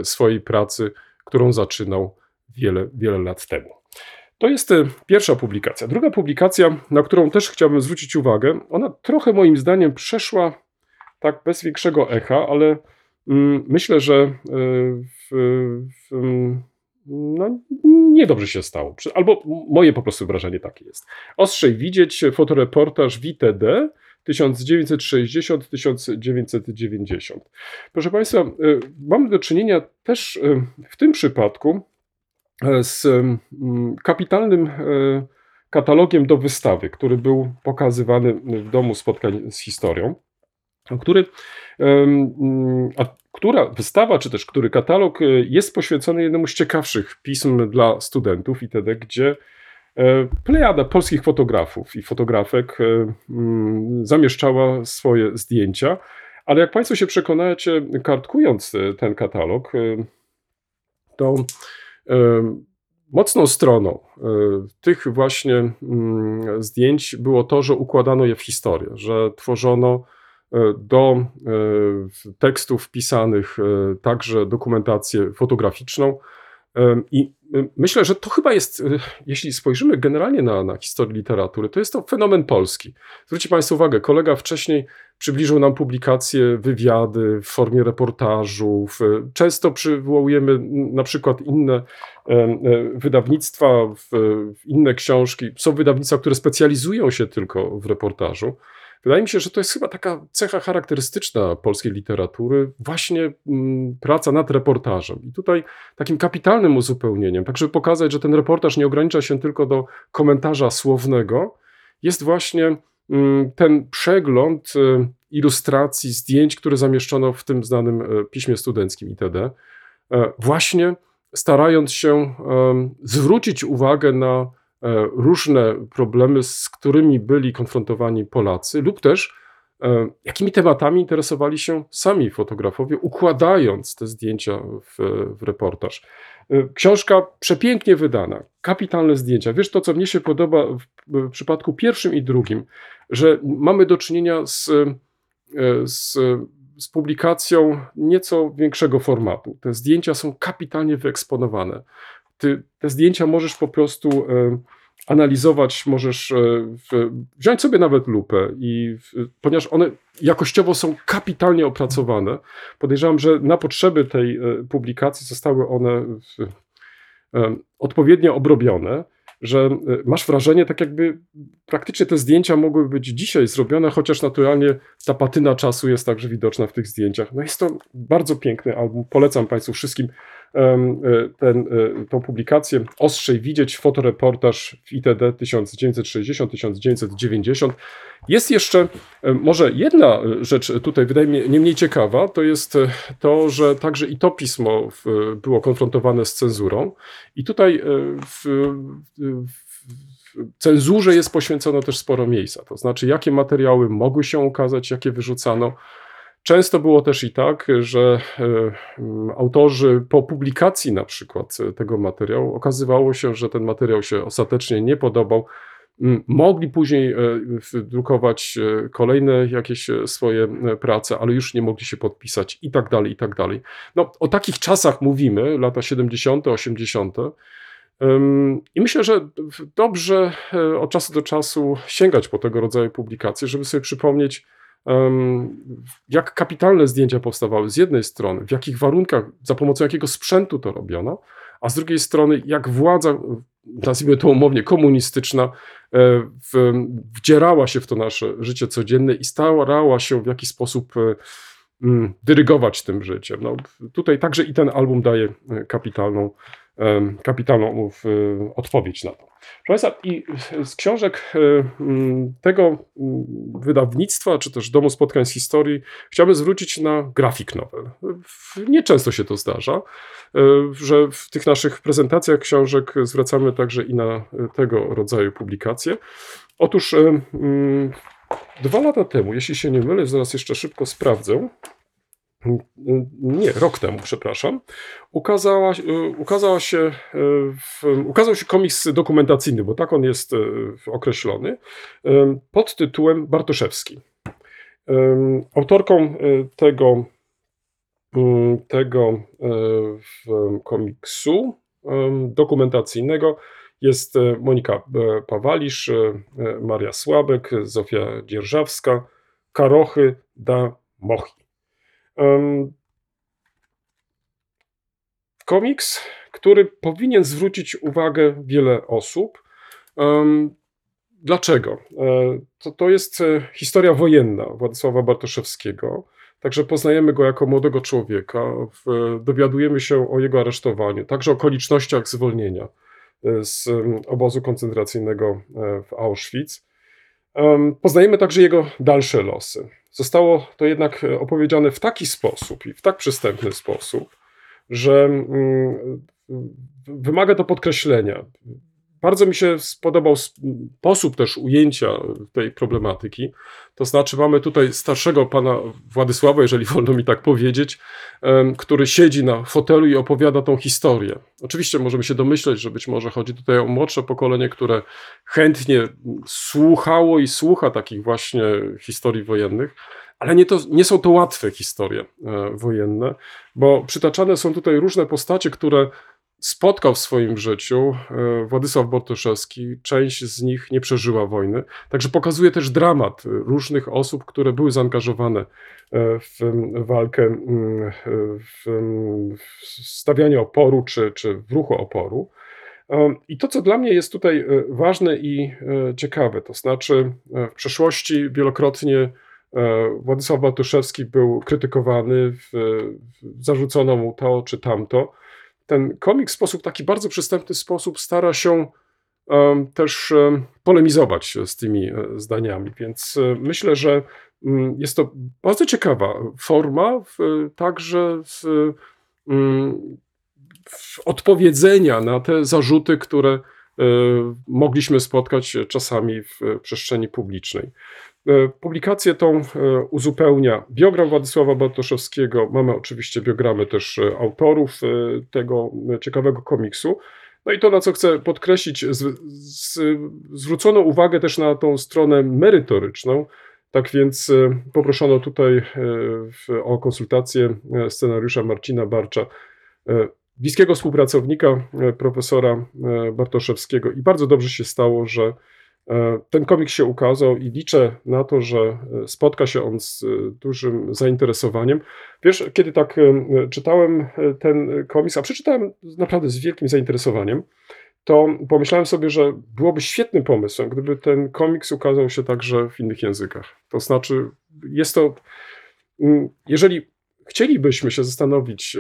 [SPEAKER 1] swojej pracy, którą zaczynał wiele, wiele lat temu. To jest e, pierwsza publikacja. Druga publikacja, na którą też chciałbym zwrócić uwagę, ona trochę moim zdaniem przeszła tak bez większego echa, ale mm, myślę, że e, w, w, no, niedobrze się stało. Albo moje po prostu wrażenie takie jest. Ostrzej widzieć fotoreportaż WTD 1960-1990. Proszę Państwa, e, mamy do czynienia też w tym przypadku z kapitalnym e, katalogiem do wystawy, który był pokazywany w domu spotkań z historią, który, a która wystawa, czy też który katalog e, jest poświęcony jednemu z ciekawszych pism dla studentów itd., gdzie e, plejada polskich fotografów i fotografek zamieszczała swoje zdjęcia, ale jak Państwo się przekonacie, kartkując ten katalog, to Mocną stroną e, tych właśnie mm, zdjęć było to, że układano je w historię, że tworzono e, do e, tekstów wpisanych także dokumentację fotograficzną. I myślę, że to chyba jest, jeśli spojrzymy generalnie na, na historię literatury, to jest to fenomen polski. Zwróćcie Państwo uwagę, kolega wcześniej przybliżył nam publikacje, wywiady w formie reportażów. Często przywołujemy na przykład inne e, wydawnictwa, inne książki. Są wydawnictwa, które specjalizują się tylko w reportażu. Wydaje mi się, że to jest chyba taka cecha charakterystyczna polskiej literatury, właśnie mm, praca nad reportażem. I tutaj takim kapitalnym uzupełnieniem, tak żeby pokazać, że ten reportaż nie ogranicza się tylko do komentarza słownego, jest właśnie mm, ten przegląd e, ilustracji, zdjęć, które zamieszczono w tym znanym e, piśmie studenckim itd., e, właśnie starając się zwrócić uwagę na różne problemy, z którymi byli konfrontowani Polacy, lub też e, jakimi tematami interesowali się sami fotografowie, układając te zdjęcia w, w reportaż. E, Książka przepięknie wydana, kapitalne zdjęcia. Wiesz, to co mnie się podoba w, w przypadku pierwszym i drugim, że mamy do czynienia z, e, z, z publikacją nieco większego formatu. Te zdjęcia są kapitalnie wyeksponowane. Ty, te zdjęcia możesz po prostu e, analizować, możesz e, wziąć sobie nawet lupę i ponieważ one jakościowo są kapitalnie opracowane, podejrzewam, że na potrzeby tej e, publikacji zostały one odpowiednio obrobione, że masz wrażenie, tak jakby praktycznie te zdjęcia mogły być dzisiaj zrobione, chociaż naturalnie ta patyna czasu jest także widoczna w tych zdjęciach. No jest to bardzo piękny album. Polecam Państwu wszystkim ten, e, tą publikację. Ostrzej widzieć fotoreportaż w ITD 1960-1990. Jest jeszcze e, może jedna e, rzecz tutaj wydaje mi się nie mniej ciekawa, to jest e, to, że także i to pismo było konfrontowane z cenzurą i tutaj e, w, w cenzurze jest poświęcono też sporo miejsca, to znaczy jakie materiały mogły się ukazać, jakie wyrzucano. Często było też i tak, że e, autorzy po publikacji na przykład tego materiału okazywało się, że ten materiał się ostatecznie nie podobał. M, Mogli później e, drukować e, kolejne jakieś swoje prace, ale już nie mogli się podpisać i tak dalej, i tak dalej. No, o takich czasach mówimy, lata 70., 80. Ym, I myślę, że dobrze od czasu do czasu sięgać po tego rodzaju publikacje, żeby sobie przypomnieć, jak kapitalne zdjęcia powstawały z jednej strony, w jakich warunkach, za pomocą jakiego sprzętu to robiono, a z drugiej strony, jak władza, nazwijmy to umownie, komunistyczna, e, w, wdzierała się w to nasze życie codzienne i starała się w jakiś sposób e, mm, dyrygować tym życiem. No, tutaj także i ten album daje e, kapitalną, kapitalną odpowiedź na to. Proszę Państwa, i z książek tego wydawnictwa, czy też Domu Spotkań z Historii, chciałbym zwrócić na grafik novel. W- Nieczęsto się to zdarza, że w tych naszych prezentacjach książek zwracamy także i na e, tego rodzaju publikacje. Otóż dwa lata temu, jeśli się nie mylę, zaraz jeszcze szybko sprawdzę, nie, rok temu, przepraszam, ukazała, e, ukazała się, e, ukazał się komiks dokumentacyjny, bo tak on jest e, określony, pod tytułem Bartoszewski. Autorką tego, tego komiksu dokumentacyjnego jest Monika Pawalisz, Maria Słabek, Zofia Dzierżawska, Karochy da Mochi. Komiks, który powinien zwrócić uwagę wiele osób. Dlaczego? E, To, to jest e, historia wojenna Władysława Bartoszewskiego. Także poznajemy go jako młodego człowieka, dowiadujemy się o jego aresztowaniu, także okolicznościach zwolnienia e, z obozu koncentracyjnego w Auschwitz. Em, Poznajemy także jego dalsze losy. Zostało to jednak e, opowiedziane w taki sposób i w tak przystępny sposób, że mm, wymaga to podkreślenia. Bardzo mi się spodobał sposób też ujęcia tej problematyki. To znaczy, mamy tutaj starszego pana Władysława, jeżeli [LAUGHS] wolno mi tak powiedzieć, który siedzi na fotelu i opowiada tą historię. Oczywiście możemy się domyśleć, że być może chodzi tutaj o młodsze pokolenie, które chętnie słuchało i słucha takich właśnie historii wojennych, ale nie, to, nie są to łatwe historie e, wojenne, bo przytaczane są tutaj różne postacie, które spotkał w swoim życiu e, Władysław Bartoszewski. Część z nich nie przeżyła wojny. Także pokazuje też dramat różnych osób, które były zaangażowane e, w walkę, w stawianie oporu czy, czy w ruchu oporu. E, I to, co dla mnie jest tutaj e, ważne i e, ciekawe, to znaczy e, w przeszłości wielokrotnie e, Władysław Bartoszewski był krytykowany, zarzucono mu to czy tamto. Ten komik w sposób taki bardzo przystępny sposób stara się też polemizować z tymi zdaniami. Więc myślę, że mm, jest to bardzo ciekawa forma, także w, mm, w odpowiedzenia na te zarzuty, które mogliśmy spotkać czasami w przestrzeni publicznej. E, publikację tą e, uzupełnia biogram Władysława Bartoszewskiego. Mamy oczywiście biogramy też e, autorów tego ciekawego komiksu. No i to, na co chcę podkreślić, z, z, zwrócono uwagę też na tą stronę merytoryczną. Tak więc poproszono tutaj o konsultację scenariusza Marcina Barcza, bliskiego współpracownika profesora Bartoszewskiego. I bardzo dobrze się stało, że E, ten komiks się ukazał i liczę na to, że e, spotka się on z e, dużym zainteresowaniem. Wiesz, kiedy tak czytałem ten komiks, a przeczytałem naprawdę z wielkim zainteresowaniem, to pomyślałem sobie, że byłoby świetnym pomysłem, gdyby ten komiks ukazał się także w innych językach. To znaczy, jest to, mm, jeżeli chcielibyśmy się zastanowić,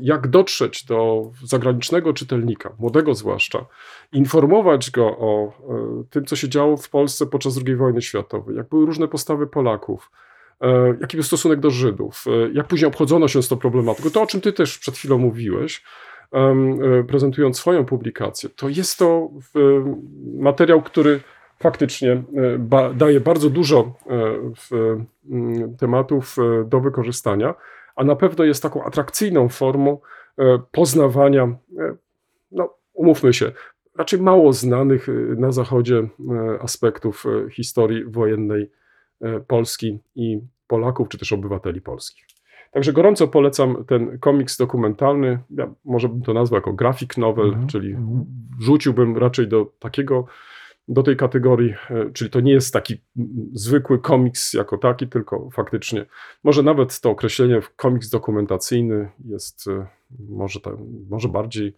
[SPEAKER 1] jak dotrzeć do zagranicznego czytelnika, młodego zwłaszcza, informować go o e, tym, co się działo w Polsce podczas II wojny światowej, jak były różne postawy Polaków, e, jaki był stosunek do Żydów, e, jak później obchodzono się z tą problematyką, to o czym ty też przed chwilą mówiłeś, prezentując swoją publikację, to jest to materiał, który faktycznie daje bardzo dużo tematów do wykorzystania a na pewno jest taką atrakcyjną formą e, poznawania, e, no umówmy się, raczej mało znanych e, na Zachodzie aspektów historii wojennej Polski i Polaków, czy też obywateli polskich. Także gorąco polecam ten komiks dokumentalny. Ja może bym to nazwał jako graphic novel, mm -hmm. czyli wrzuciłbym raczej do takiego do tej kategorii, e, czyli to nie jest taki zwykły komiks jako taki, tylko faktycznie, może nawet to określenie komiks dokumentacyjny jest e, może, ta, może bardziej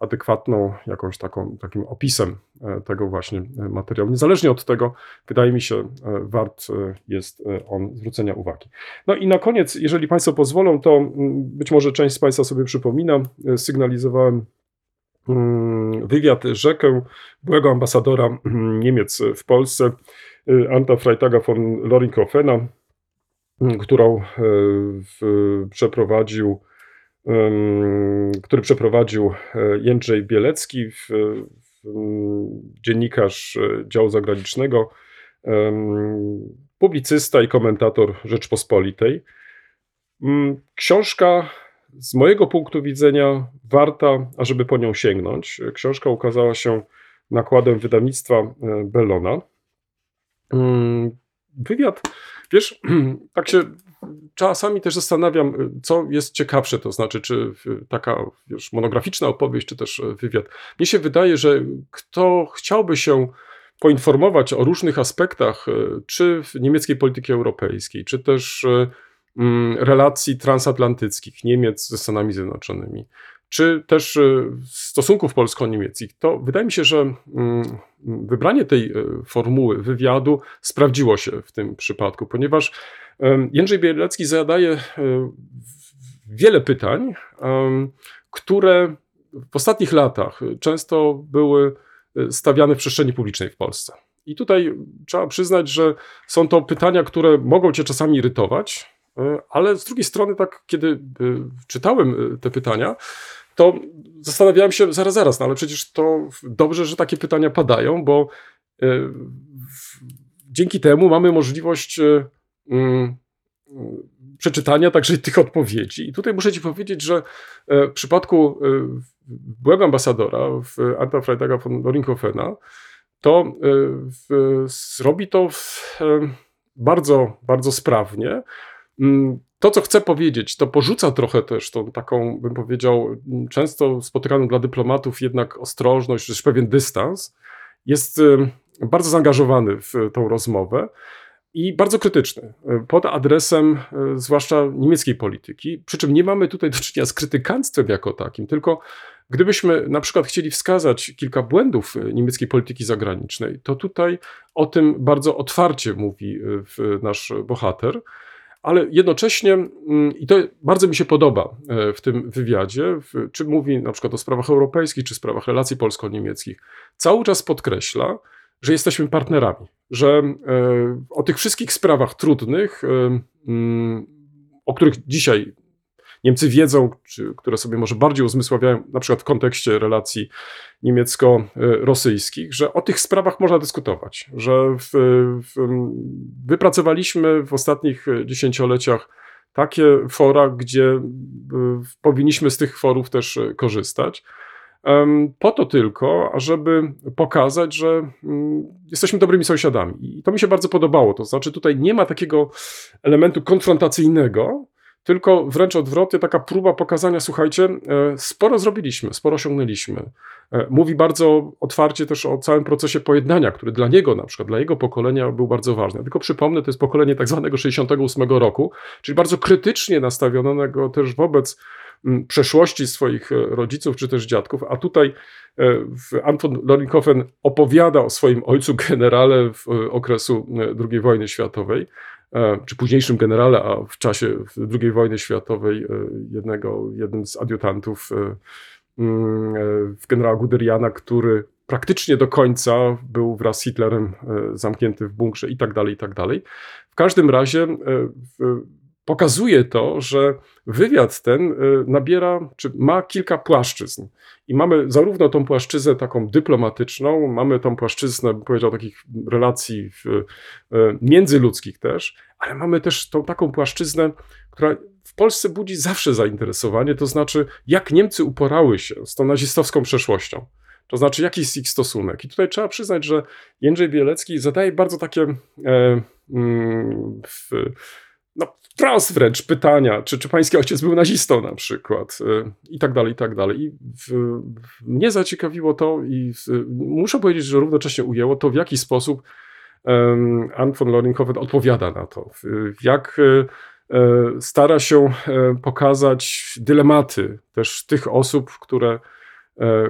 [SPEAKER 1] adekwatną jakąś taką, takim opisem e, tego właśnie materiału. Niezależnie od tego, wydaje mi się, wart jest on zwrócenia uwagi. No i na koniec, jeżeli Państwo pozwolą, to być może część z Państwa sobie przypomina, sygnalizowałem Mm, wywiad rzekę byłego ambasadora mm, Niemiec w Polsce, y, Anta Freitaga von Loringhofena, mm, którą e, przeprowadził który przeprowadził e, Jędrzej Bielecki, dziennikarz działu zagranicznego, publicysta i komentator Rzeczpospolitej. Książka z mojego punktu widzenia warta, ażeby po nią sięgnąć. Książka ukazała się nakładem wydawnictwa e, Bellona. Mm, wywiad, wiesz, [CLEARS THROAT] tak się czasami też zastanawiam, co jest ciekawsze, to znaczy, czy taka wiesz, monograficzna opowieść, czy też wywiad. Mnie się wydaje, że kto chciałby się poinformować o różnych aspektach, e, czy niemieckiej polityki europejskiej, czy też e, relacji transatlantyckich Niemiec ze Stanami Zjednoczonymi, czy też y, stosunków polsko-niemieckich, to wydaje mi się, że mm, wybranie tej y, formuły wywiadu sprawdziło się w tym przypadku, ponieważ Jędrzej Bielecki zadaje y, wiele pytań, które w ostatnich latach często były stawiane w przestrzeni publicznej w Polsce. I tutaj trzeba przyznać, że są to pytania, które mogą cię czasami irytować, ale z drugiej strony, tak, kiedy e, czytałem e, te pytania, to zastanawiałem się, zaraz, zaraz, no ale przecież to dobrze, że takie pytania padają, bo dzięki temu mamy możliwość mm, przeczytania także tych odpowiedzi. I tutaj muszę Ci powiedzieć, że w przypadku byłego ambasadora w Arta Freitaga von Loringhofena, to zrobi to bardzo, bardzo sprawnie. Mm, to, co chcę powiedzieć, to porzuca trochę też tą taką, bym powiedział, często spotykaną dla dyplomatów jednak ostrożność, też pewien dystans. Jest bardzo zaangażowany w tą rozmowę i bardzo krytyczny y, pod adresem y, zwłaszcza niemieckiej polityki. Przy czym nie mamy tutaj do czynienia z krytykanstwem jako takim, tylko gdybyśmy na przykład chcieli wskazać kilka błędów y, niemieckiej polityki zagranicznej, to tutaj o tym bardzo otwarcie mówi nasz bohater. Ale jednocześnie, mm, i to bardzo mi się podoba w tym wywiadzie, czy mówi na przykład o sprawach europejskich, czy sprawach relacji polsko-niemieckich, cały czas podkreśla, że jesteśmy partnerami, że o tych wszystkich sprawach trudnych, mm, o których dzisiaj Niemcy wiedzą, czy, które sobie może bardziej uzmysławiają, na przykład w kontekście relacji niemiecko-rosyjskich, że o tych sprawach można dyskutować, że w, w, wypracowaliśmy w ostatnich dziesięcioleciach takie fora, gdzie powinniśmy z tych forów też korzystać. Po to tylko, ażeby pokazać, że mm, jesteśmy dobrymi sąsiadami. I to mi się bardzo podobało. To znaczy, tutaj nie ma takiego elementu konfrontacyjnego, tylko wręcz odwrotnie, taka próba pokazania, słuchajcie, e, sporo zrobiliśmy, sporo osiągnęliśmy. E, mówi bardzo otwarcie też o całym procesie pojednania, który dla niego, na przykład dla jego pokolenia był bardzo ważny. Tylko przypomnę, to jest pokolenie tak zwanego 68 roku, czyli bardzo krytycznie nastawionego też wobec przeszłości swoich e, rodziców czy też dziadków, a tutaj Anton Loringhofen opowiada o swoim ojcu generale w okresu II wojny światowej czy późniejszym generale, a w czasie II wojny światowej e, jednego, jednym z adiutantów e, mm, generała Guderiana, który praktycznie do końca był wraz z Hitlerem zamknięty w bunkrze i tak dalej, i tak dalej. W każdym razie pokazuje to, że wywiad ten y, nabiera, czy ma kilka płaszczyzn. I mamy zarówno tą płaszczyznę taką dyplomatyczną, mamy tą płaszczyznę, bym powiedział, takich relacji y, międzyludzkich też, ale mamy też tą taką płaszczyznę, która w Polsce budzi zawsze zainteresowanie, to znaczy, jak Niemcy uporały się z tą nazistowską przeszłością. To znaczy, jaki jest ich stosunek. I tutaj trzeba przyznać, że Jędrzej Bielecki zadaje bardzo takie e, mm, w, no, wprost wręcz pytania, czy, czy pański ojciec był nazistą na przykład y, i tak dalej, i tak dalej. I w, w, mnie zaciekawiło to i w, muszę powiedzieć, że równocześnie ujęło to, w jaki sposób um, Anne von Loringhoven odpowiada na to, jak y, y, stara się pokazać dylematy też tych osób, które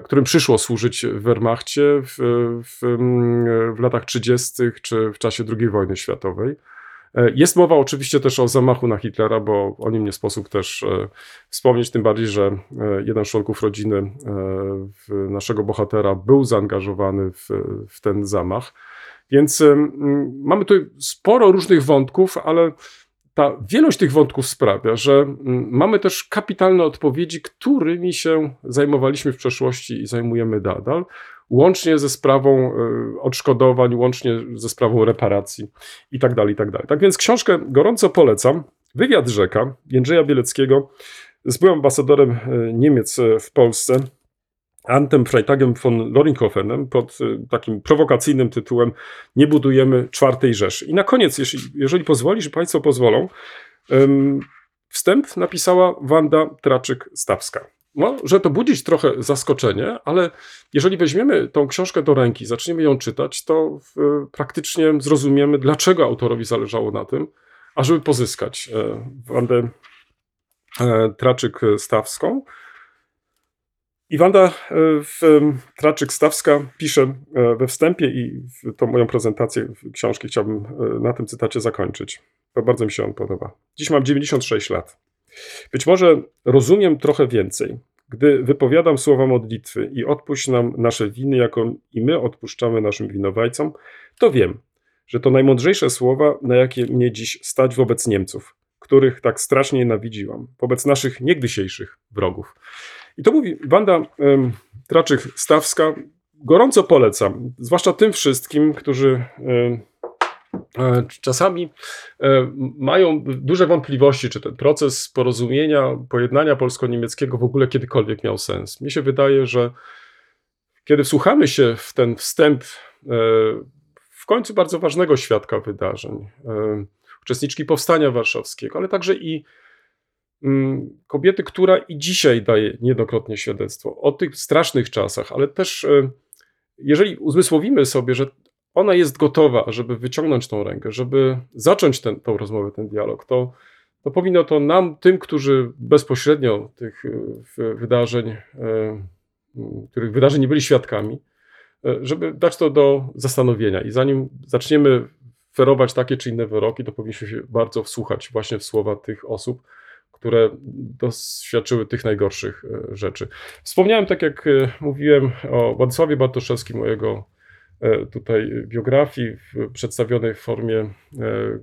[SPEAKER 1] którym przyszło służyć w Wehrmachcie w, w, w latach 30. czy w czasie II wojny światowej. E, jest mowa oczywiście też o zamachu na Hitlera, bo o nim nie sposób też e, wspomnieć, tym bardziej, że e, jeden z członków rodziny naszego bohatera był zaangażowany w, w ten zamach. Więc mamy tu sporo różnych wątków, ale ta wielość tych wątków sprawia, że mamy też kapitalne odpowiedzi, którymi się zajmowaliśmy w przeszłości i zajmujemy nadal łącznie ze sprawą e, odszkodowań, łącznie ze sprawą reparacji itd. Tak itd. Tak, tak więc książkę gorąco polecam. Wywiad rzeka Jędrzeja Bieleckiego z byłym ambasadorem e, Niemiec e, w Polsce, Antem Freitagem von Loringhofenem pod takim prowokacyjnym tytułem Nie budujemy czwartej Rzeszy. I na koniec, jeżeli, jeżeli pozwoli, że Państwo pozwolą, wstęp napisała Wanda Traczyk-Stawska może to budzić trochę zaskoczenie, ale jeżeli weźmiemy tą książkę do ręki, zaczniemy ją czytać, to praktycznie zrozumiemy, dlaczego autorowi zależało na tym, ażeby pozyskać e, Wandę e, Traczyk-Stawską. I Wanda e, Traczyk-Stawska pisze we wstępie i tą moją prezentację książki chciałbym na tym cytacie zakończyć, bo bardzo mi się on podoba. Dziś mam 96 lat. Być może rozumiem trochę więcej, gdy wypowiadam słowa modlitwy i odpuść nam nasze winy, jako i my odpuszczamy naszym winowajcom, to wiem, że to najmądrzejsze słowa, na jakie mnie dziś stać wobec Niemców, których tak strasznie nienawidziłam, wobec naszych niegdysiejszych wrogów. I to mówi Wanda um, Traczyk-Stawska. Gorąco polecam, zwłaszcza tym wszystkim, którzy czasami e, mają duże wątpliwości, czy ten proces porozumienia, pojednania polsko-niemieckiego w ogóle kiedykolwiek miał sens. Mnie się wydaje, że kiedy wsłuchamy się w ten wstęp e, w końcu bardzo ważnego świadka wydarzeń, uczestniczki Powstania Warszawskiego, ale także i mm, kobiety, która i dzisiaj daje niejednokrotnie świadectwo o tych strasznych czasach, ale też jeżeli uzmysłowimy sobie, że ona jest gotowa, żeby wyciągnąć tą rękę, żeby zacząć tą rozmowę, ten dialog, to, to powinno to nam, tym, którzy bezpośrednio tych e, wydarzeń, e, których wydarzeń nie byli świadkami, e, żeby dać to do zastanowienia. I zanim zaczniemy ferować takie czy inne wyroki, to powinniśmy się bardzo wsłuchać właśnie w słowa tych osób, które doświadczyły tych najgorszych rzeczy. Wspomniałem, tak jak mówiłem, o Władysławie Bartoszewskim, o jego e, tutaj biografii przedstawionej w formie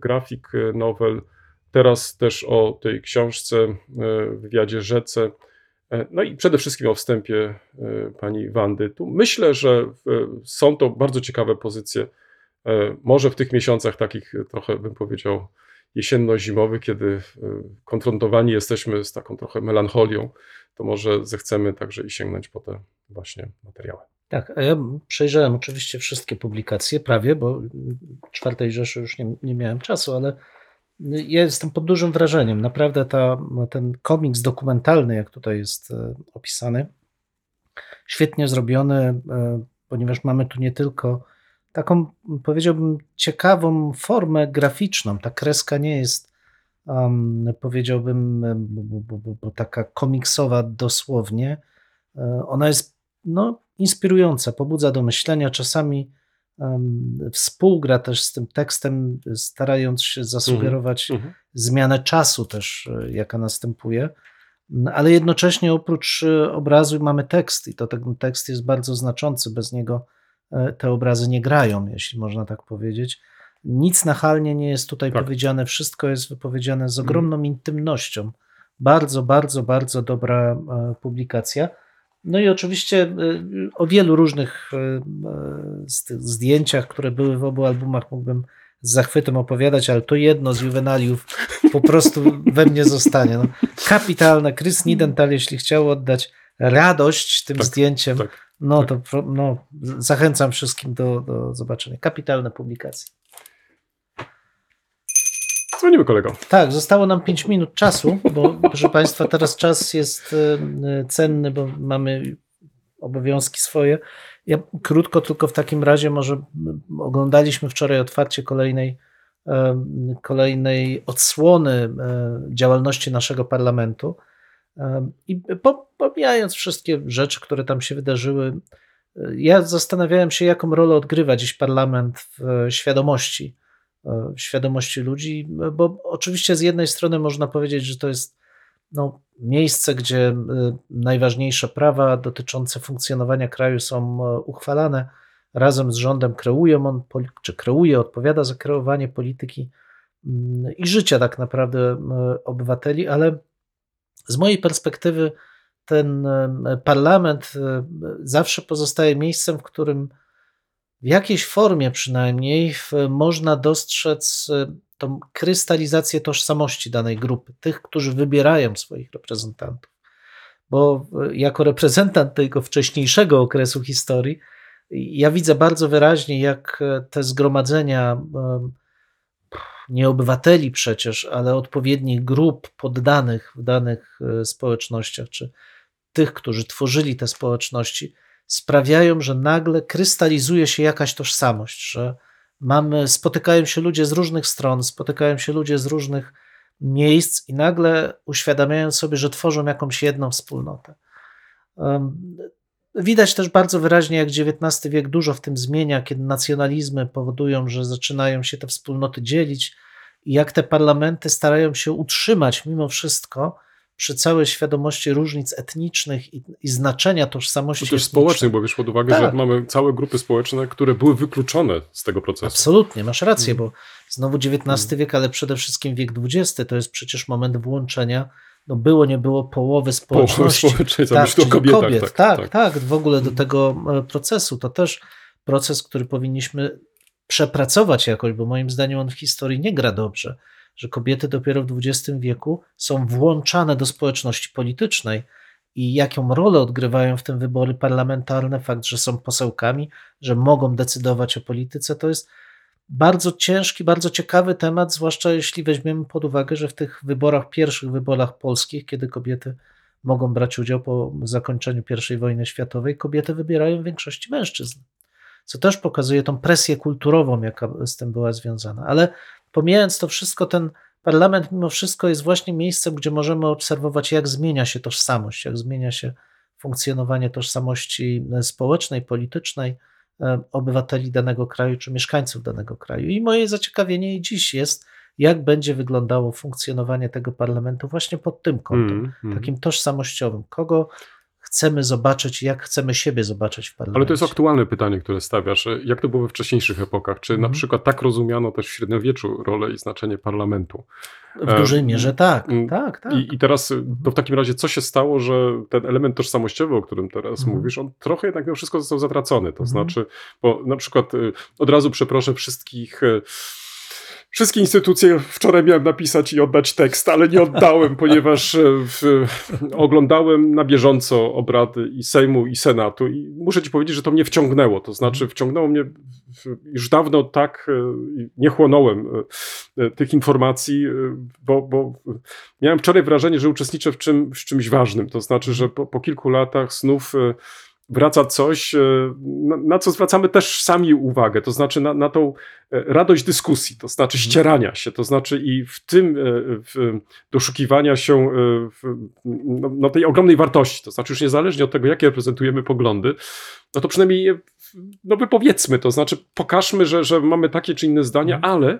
[SPEAKER 1] grafik, nowel, teraz też o tej książce wywiadzie Rzece, no i przede wszystkim o wstępie pani Wandy. Tu myślę, że są to bardzo ciekawe pozycje, może w tych miesiącach takich trochę bym powiedział jesienno-zimowy, kiedy e, konfrontowani jesteśmy z taką trochę melancholią, to może zechcemy także i sięgnąć po te właśnie materiały.
[SPEAKER 2] Tak, ja przejrzałem oczywiście wszystkie publikacje, prawie, bo czwartej Rzeszy już nie, nie miałem czasu, ale ja jestem pod dużym wrażeniem. Naprawdę ta, ten komiks dokumentalny, jak tutaj jest e, opisany, świetnie zrobiony, e, ponieważ mamy tu nie tylko taką, powiedziałbym, ciekawą formę graficzną. Ta kreska nie jest, um, powiedziałbym, bo, bo, bo, taka komiksowa dosłownie. E, ona jest no, inspirująca, pobudza do myślenia, czasami um, współgra też z tym tekstem, starając się zasugerować mm -hmm. zmianę czasu też, e, jaka następuje. Ale jednocześnie oprócz e, obrazu mamy tekst i to ten tekst jest bardzo znaczący. Bez niego E, te obrazy nie grają, jeśli można tak powiedzieć. Nic nachalnie nie jest tutaj tak. powiedziane, wszystko jest wypowiedziane z mhm. ogromną intymnością. Bardzo, bardzo, bardzo dobra publikacja. No i oczywiście e, o wielu różnych zdjęciach, które były w obu albumach, mógłbym z zachwytem opowiadać, ale to jedno z juwenaliów po prostu we mnie zostanie. No, kapitalne. Chris Nidental, jeśli chciał oddać radość tym tak, zdjęciem, tak. No to no, zachęcam wszystkim do, do zobaczenia. Kapitalne publikacje.
[SPEAKER 1] Dzwonimy kolego.
[SPEAKER 2] Tak, zostało nam 5 minut czasu, bo proszę Państwa, teraz czas jest e, cenny, bo mamy obowiązki swoje. Ja krótko tylko w takim razie może oglądaliśmy wczoraj otwarcie kolejnej, e, kolejnej odsłony e, działalności naszego parlamentu. I pomijając wszystkie rzeczy, które tam się wydarzyły, ja zastanawiałem się, jaką rolę odgrywa dziś parlament w świadomości, świadomości ludzi, bo oczywiście z jednej strony można powiedzieć, że to jest no, miejsce, gdzie najważniejsze prawa dotyczące funkcjonowania kraju są uchwalane. Razem z rządem kreują on, czy kreuje, odpowiada za kreowanie polityki i życia tak naprawdę obywateli, ale z mojej perspektywy ten parlament zawsze pozostaje miejscem, w którym w jakiejś formie przynajmniej można dostrzec tą krystalizację tożsamości danej grupy, tych, którzy wybierają swoich reprezentantów. Bo jako reprezentant tego wcześniejszego okresu historii, ja widzę bardzo wyraźnie, jak te zgromadzenia nie obywateli przecież, ale odpowiednich grup poddanych w danych społecznościach, czy tych, którzy tworzyli te społeczności, sprawiają, że nagle krystalizuje się jakaś tożsamość, że mamy, spotykają się ludzie z różnych stron, spotykają się ludzie z różnych miejsc i nagle uświadamiają sobie, że tworzą jakąś jedną wspólnotę. Widać też bardzo wyraźnie, jak XIX wiek dużo w tym zmienia, kiedy nacjonalizmy powodują, że zaczynają się te wspólnoty dzielić i jak te parlamenty starają się utrzymać mimo wszystko przy całej świadomości różnic etnicznych i, i znaczenia tożsamości.
[SPEAKER 1] To też społecznych, bo wiesz pod uwagę, tak. że mamy całe grupy społeczne, które były wykluczone z tego procesu.
[SPEAKER 2] Absolutnie, masz rację, mm. bo znowu XIX mm. wiek, ale przede wszystkim wiek XX to jest przecież moment włączenia no było, nie było połowy społeczności. Połowy
[SPEAKER 1] społeczeństwa, tak, kobietach, kobiet.
[SPEAKER 2] Tak, tak, tak, tak, w ogóle do tego e, procesu. To też proces, który powinniśmy przepracować jakoś, bo moim zdaniem on w historii nie gra dobrze, że kobiety dopiero w XX wieku są włączane do społeczności politycznej i jaką rolę odgrywają w tym wybory parlamentarne, fakt, że są posełkami, że mogą decydować o polityce, to jest bardzo ciężki, bardzo ciekawy temat, zwłaszcza jeśli weźmiemy pod uwagę, że w tych wyborach, pierwszych wyborach polskich, kiedy kobiety mogą brać udział po zakończeniu I wojny światowej, kobiety wybierają w większości mężczyzn. Co też pokazuje tą presję kulturową, jaka z tym była związana. Ale pomijając to wszystko, ten parlament mimo wszystko jest właśnie miejscem, gdzie możemy obserwować, jak zmienia się tożsamość, jak zmienia się funkcjonowanie tożsamości społecznej, politycznej e, obywateli danego kraju czy mieszkańców danego kraju. I moje zaciekawienie i dziś jest, jak będzie wyglądało funkcjonowanie tego parlamentu właśnie pod tym kątem,
[SPEAKER 1] Mm, mm.
[SPEAKER 2] takim tożsamościowym. Kogo chcemy zobaczyć, jak chcemy siebie zobaczyć w parlamencie.
[SPEAKER 1] Ale to jest aktualne pytanie, które stawiasz. Jak to było we wcześniejszych epokach? Czy na
[SPEAKER 2] Mhm.
[SPEAKER 1] przykład tak rozumiano też w średniowieczu rolę i znaczenie parlamentu?
[SPEAKER 2] W dużej
[SPEAKER 1] e,
[SPEAKER 2] mierze tak,
[SPEAKER 1] mm,
[SPEAKER 2] tak, tak.
[SPEAKER 1] I, I teraz y, to w takim razie co się stało, że ten element tożsamościowy, o którym teraz
[SPEAKER 2] Mhm.
[SPEAKER 1] mówisz, on trochę jednak mimo wszystko został zatracony. To
[SPEAKER 2] Mhm.
[SPEAKER 1] znaczy, bo na przykład y, od razu przeproszę wszystkich. Wszystkie instytucje wczoraj miałem napisać i oddać tekst, ale nie oddałem, [LAUGHS] ponieważ e, w, oglądałem na bieżąco obrady i Sejmu, i Senatu i muszę ci powiedzieć, że to mnie wciągnęło. To znaczy, wciągnęło mnie w, już dawno tak, e, nie chłonąłem e, tych informacji, bo, bo miałem wczoraj wrażenie, że uczestniczę w, czym, w czymś ważnym. To znaczy, że po, po kilku latach znów e, wraca coś, e, na, na co zwracamy też sami uwagę, to znaczy na, na tą e, radość dyskusji, to znaczy ścierania się, to znaczy i w tym e, w doszukiwania się w, no, no tej ogromnej wartości, to znaczy już niezależnie od tego, jakie reprezentujemy poglądy, no to przynajmniej no wypowiedzmy, to znaczy pokażmy, że, że mamy takie czy inne zdania,
[SPEAKER 2] Mhm.
[SPEAKER 1] ale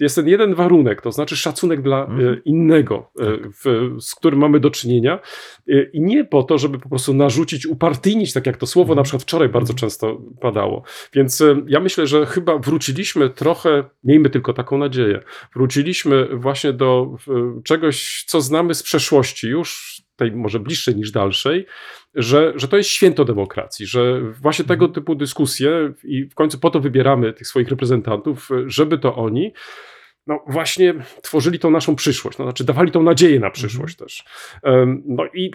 [SPEAKER 1] jest ten jeden warunek, to znaczy szacunek dla e,
[SPEAKER 2] Mhm.
[SPEAKER 1] innego, e, w, z którym mamy do czynienia e, i nie po to, żeby po prostu narzucić, upartyjnić, tak jak to słowo
[SPEAKER 2] Mhm.
[SPEAKER 1] na przykład wczoraj bardzo często padało. Więc ja myślę, że chyba wróciliśmy trochę, miejmy tylko taką nadzieję, wróciliśmy właśnie do czegoś, co znamy z przeszłości już, tej może bliższej niż dalszej, że, że to jest święto demokracji, że właśnie tego typu dyskusje i w końcu po to wybieramy tych swoich reprezentantów, żeby to oni no właśnie tworzyli tą naszą przyszłość, no, znaczy dawali tą nadzieję na przyszłość też. Em, No i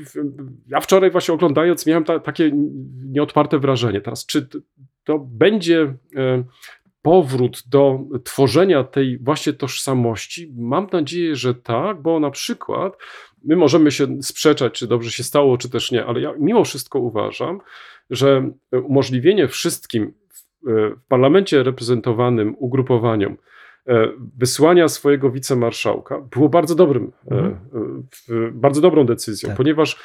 [SPEAKER 1] ja wczoraj właśnie oglądając miałem ta, takie nieodparte wrażenie. Teraz czy to będzie powrót do tworzenia tej właśnie tożsamości? Mam nadzieję, że tak, bo na przykład my możemy się sprzeczać, czy dobrze się stało, czy też nie, ale ja mimo wszystko uważam, że umożliwienie wszystkim w, e, parlamencie reprezentowanym ugrupowaniom e, wysłania swojego wicemarszałka było bardzo dobrym, e,
[SPEAKER 2] Mhm.
[SPEAKER 1] bardzo dobrą decyzją,
[SPEAKER 2] Tak.
[SPEAKER 1] ponieważ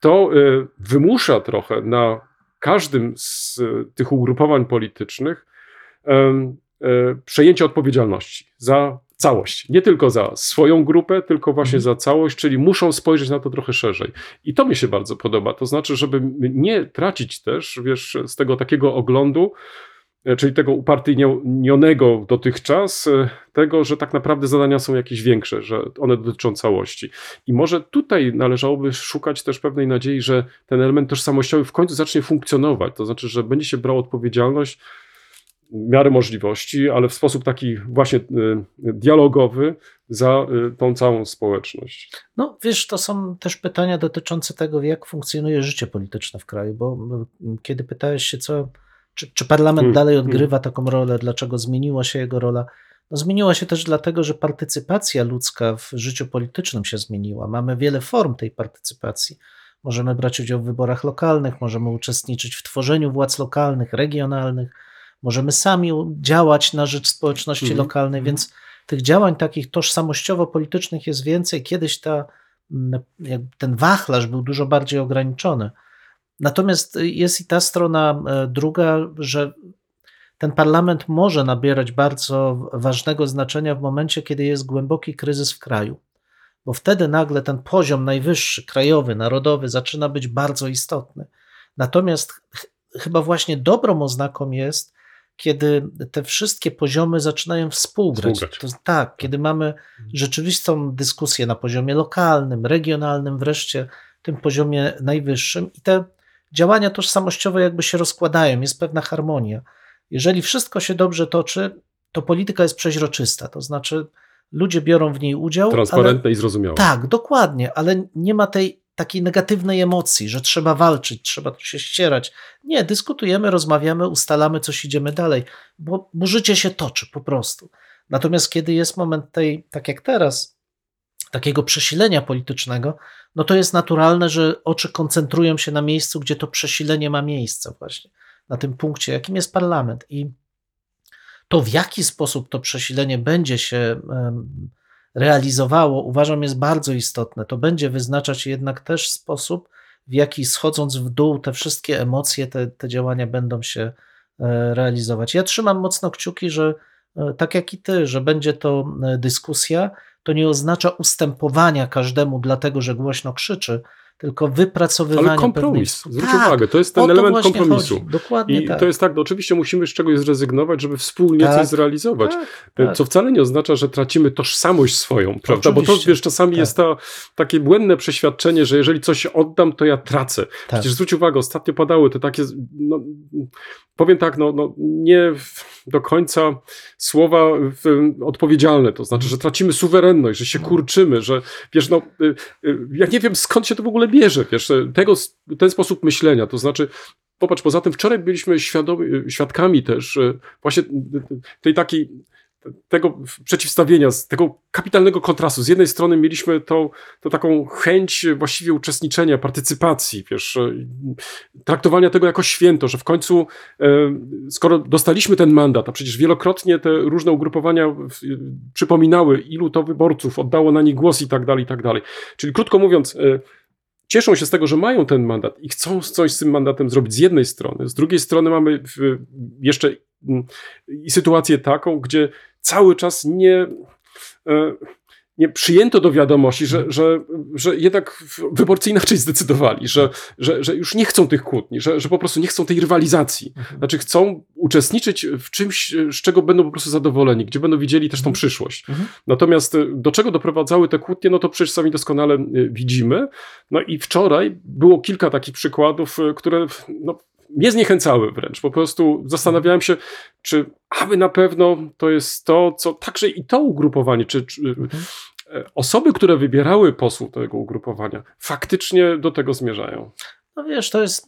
[SPEAKER 1] to wymusza trochę na każdym z tych ugrupowań politycznych przejęcie odpowiedzialności za całość. Nie tylko za swoją grupę, tylko właśnie
[SPEAKER 2] Mhm.
[SPEAKER 1] za całość, czyli muszą spojrzeć na to trochę szerzej. I to mi się bardzo podoba. To znaczy, żeby nie tracić też, wiesz, z tego takiego oglądu, e, czyli tego upartyjnionego dotychczas, e, tego, że tak naprawdę zadania są jakieś większe, że one dotyczą całości. I może tutaj należałoby szukać też pewnej nadziei, że ten element tożsamościowy w końcu zacznie funkcjonować. To znaczy, że będzie się brał odpowiedzialność w miarę możliwości, ale w sposób taki właśnie y, dialogowy za y, tą całą społeczność.
[SPEAKER 2] No wiesz, to są też pytania dotyczące tego, jak funkcjonuje życie polityczne w kraju, bo kiedy pytałeś się, co, czy, czy parlament
[SPEAKER 1] Hmm,
[SPEAKER 2] dalej
[SPEAKER 1] hmm.
[SPEAKER 2] odgrywa taką rolę, dlaczego zmieniła się jego rola, no zmieniła się też dlatego, że partycypacja ludzka w życiu politycznym się zmieniła. Mamy wiele form tej partycypacji. Możemy brać udział w wyborach lokalnych, możemy uczestniczyć w tworzeniu władz lokalnych, regionalnych, możemy sami działać na rzecz społeczności
[SPEAKER 1] Mhm,
[SPEAKER 2] lokalnej,
[SPEAKER 1] mhm.
[SPEAKER 2] więc tych działań takich tożsamościowo-politycznych jest więcej. Kiedyś ta, mm, ten wachlarz był dużo bardziej ograniczony. Natomiast jest i ta strona e, druga, że ten parlament może nabierać bardzo ważnego znaczenia w momencie, kiedy jest głęboki kryzys w kraju, bo wtedy nagle ten poziom najwyższy, krajowy, narodowy zaczyna być bardzo istotny. Natomiast ch- chyba właśnie dobrą oznaką jest, kiedy te wszystkie poziomy zaczynają współgrać.
[SPEAKER 1] Współgrać.
[SPEAKER 2] To, tak, kiedy mamy rzeczywistą dyskusję na poziomie lokalnym, regionalnym, wreszcie tym poziomie najwyższym i te działania tożsamościowe jakby się rozkładają, jest pewna harmonia. Jeżeli wszystko się dobrze toczy, to polityka jest przeźroczysta, to znaczy ludzie biorą w niej udział, ale
[SPEAKER 1] Transparentne i zrozumiałe.
[SPEAKER 2] tak, dokładnie, ale nie ma tej takiej negatywnej emocji, że trzeba walczyć, trzeba tu się ścierać. Nie, dyskutujemy, rozmawiamy, ustalamy coś, idziemy dalej, bo, bo życie się toczy po prostu. Natomiast kiedy jest moment tej, tak jak teraz, takiego przesilenia politycznego, no to jest naturalne, że oczy koncentrują się na miejscu, gdzie to przesilenie ma miejsce właśnie, na tym punkcie, jakim jest parlament. I to, w jaki sposób to przesilenie będzie się realizowało, uważam, jest bardzo istotne. To będzie wyznaczać jednak też sposób, w jaki schodząc w dół te wszystkie emocje, te, te działania będą się e, realizować. Ja trzymam mocno kciuki, że e, tak jak i ty, że będzie to e, dyskusja, to nie oznacza ustępowania każdemu dlatego, że głośno krzyczy, tylko wypracowywania
[SPEAKER 1] Ale kompromis,
[SPEAKER 2] pewnych...
[SPEAKER 1] zwróć
[SPEAKER 2] Tak,
[SPEAKER 1] uwagę, to jest ten element kompromisu.
[SPEAKER 2] chodzi. Dokładnie
[SPEAKER 1] I
[SPEAKER 2] tak.
[SPEAKER 1] to jest tak, no oczywiście musimy z czegoś zrezygnować, żeby wspólnie
[SPEAKER 2] Tak,
[SPEAKER 1] coś zrealizować.
[SPEAKER 2] tak,
[SPEAKER 1] E,
[SPEAKER 2] tak.
[SPEAKER 1] Co wcale nie oznacza, że tracimy tożsamość swoją, prawda? Bo to
[SPEAKER 2] Oczywiście.
[SPEAKER 1] wiesz, czasami
[SPEAKER 2] Tak.
[SPEAKER 1] jest to takie błędne przeświadczenie, że jeżeli coś oddam, to ja tracę.
[SPEAKER 2] Tak.
[SPEAKER 1] Przecież zwróć uwagę, ostatnio padały te takie, no, powiem tak, no, no nie do końca słowa odpowiedzialne, to znaczy, że tracimy suwerenność, że się kurczymy, że wiesz, no, y, y, ja nie wiem skąd się to w ogóle bierze, wiesz, tego, ten sposób myślenia, to znaczy, Popatrz, poza tym wczoraj byliśmy świadomi, świadkami też właśnie tej takiej, tego przeciwstawienia, z tego kapitalnego kontrastu. Z jednej strony mieliśmy tą, tą taką chęć właściwie uczestniczenia, partycypacji, wiesz, e, traktowania tego jako święto, że w końcu, e, skoro dostaliśmy ten mandat, a przecież wielokrotnie te różne ugrupowania przypominały, ilu to wyborców oddało na nich głos i tak dalej, i tak dalej. Czyli krótko mówiąc, e, cieszą się z tego, że mają ten mandat i chcą coś z tym mandatem zrobić z jednej strony. Z drugiej strony mamy jeszcze mm, sytuację taką, gdzie cały czas nie, e, nie przyjęto do wiadomości, że, że, że jednak wyborcy inaczej zdecydowali, że, że, że już nie chcą tych kłótni, że, że po prostu nie chcą tej rywalizacji.
[SPEAKER 2] Mhm.
[SPEAKER 1] Znaczy chcą uczestniczyć w czymś, z czego będą po prostu zadowoleni, gdzie będą widzieli też tą przyszłość.
[SPEAKER 2] Mhm.
[SPEAKER 1] Natomiast y, do czego doprowadzały te kłótnie, no to przecież sami doskonale y, widzimy. No i wczoraj było kilka takich przykładów, które no, mnie zniechęcały wręcz. Po prostu zastanawiałem się, czy aby na pewno to jest to, co także i to ugrupowanie, czy, czy
[SPEAKER 2] Mhm.
[SPEAKER 1] e, osoby, które wybierały posłów tego ugrupowania, faktycznie do tego zmierzają.
[SPEAKER 2] No wiesz, to jest.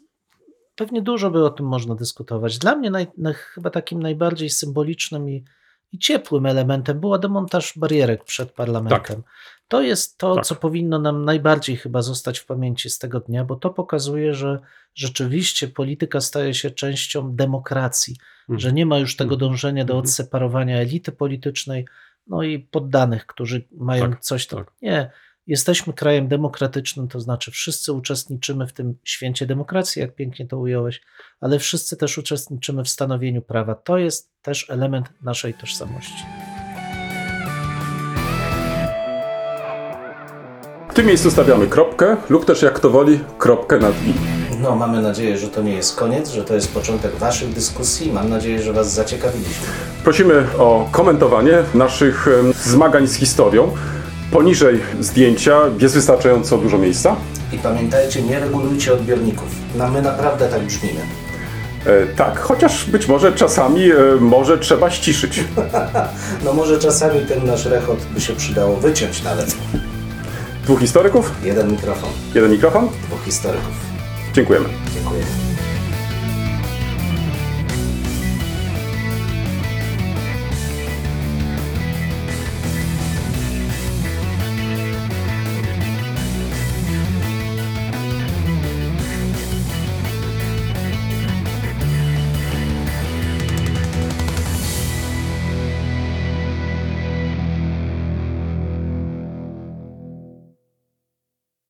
[SPEAKER 2] Pewnie dużo by o tym można dyskutować. Dla mnie naj, naj, chyba takim najbardziej symbolicznym i, i ciepłym elementem była demontaż barierek przed parlamentem. To jest to,
[SPEAKER 1] Tak.
[SPEAKER 2] co powinno nam najbardziej chyba zostać w pamięci z tego dnia, bo to pokazuje, że rzeczywiście polityka staje się częścią demokracji,
[SPEAKER 1] Mhm.
[SPEAKER 2] że nie ma już tego
[SPEAKER 1] Mhm.
[SPEAKER 2] dążenia do
[SPEAKER 1] Mhm.
[SPEAKER 2] odseparowania elity politycznej, no i poddanych, którzy mają
[SPEAKER 1] Tak,
[SPEAKER 2] coś tam.
[SPEAKER 1] tak.
[SPEAKER 2] Nie. Jesteśmy krajem demokratycznym, to znaczy wszyscy uczestniczymy w tym święcie demokracji, jak pięknie to ująłeś, ale wszyscy też uczestniczymy w stanowieniu prawa. To jest też element naszej tożsamości.
[SPEAKER 1] W tym miejscu stawiamy kropkę, lub też jak to woli, kropkę nad i.
[SPEAKER 3] No, mamy nadzieję, że to nie jest koniec, że to jest początek Waszych dyskusji. Mam nadzieję, że Was zaciekawiliśmy.
[SPEAKER 1] Prosimy o komentowanie naszych zmagań z historią. Poniżej zdjęcia jest wystarczająco dużo miejsca.
[SPEAKER 3] I pamiętajcie, nie regulujcie odbiorników. No, my naprawdę tak brzmimy.
[SPEAKER 1] E, tak, chociaż być może czasami e, może trzeba ściszyć. [LAUGHS]
[SPEAKER 3] No może czasami ten nasz rechot by się przydało wyciąć nawet.
[SPEAKER 1] Dwóch historyków,
[SPEAKER 3] Jeden mikrofon,
[SPEAKER 1] jeden mikrofon.
[SPEAKER 3] dwóch historyków.
[SPEAKER 1] Dziękujemy.
[SPEAKER 3] Dziękuję.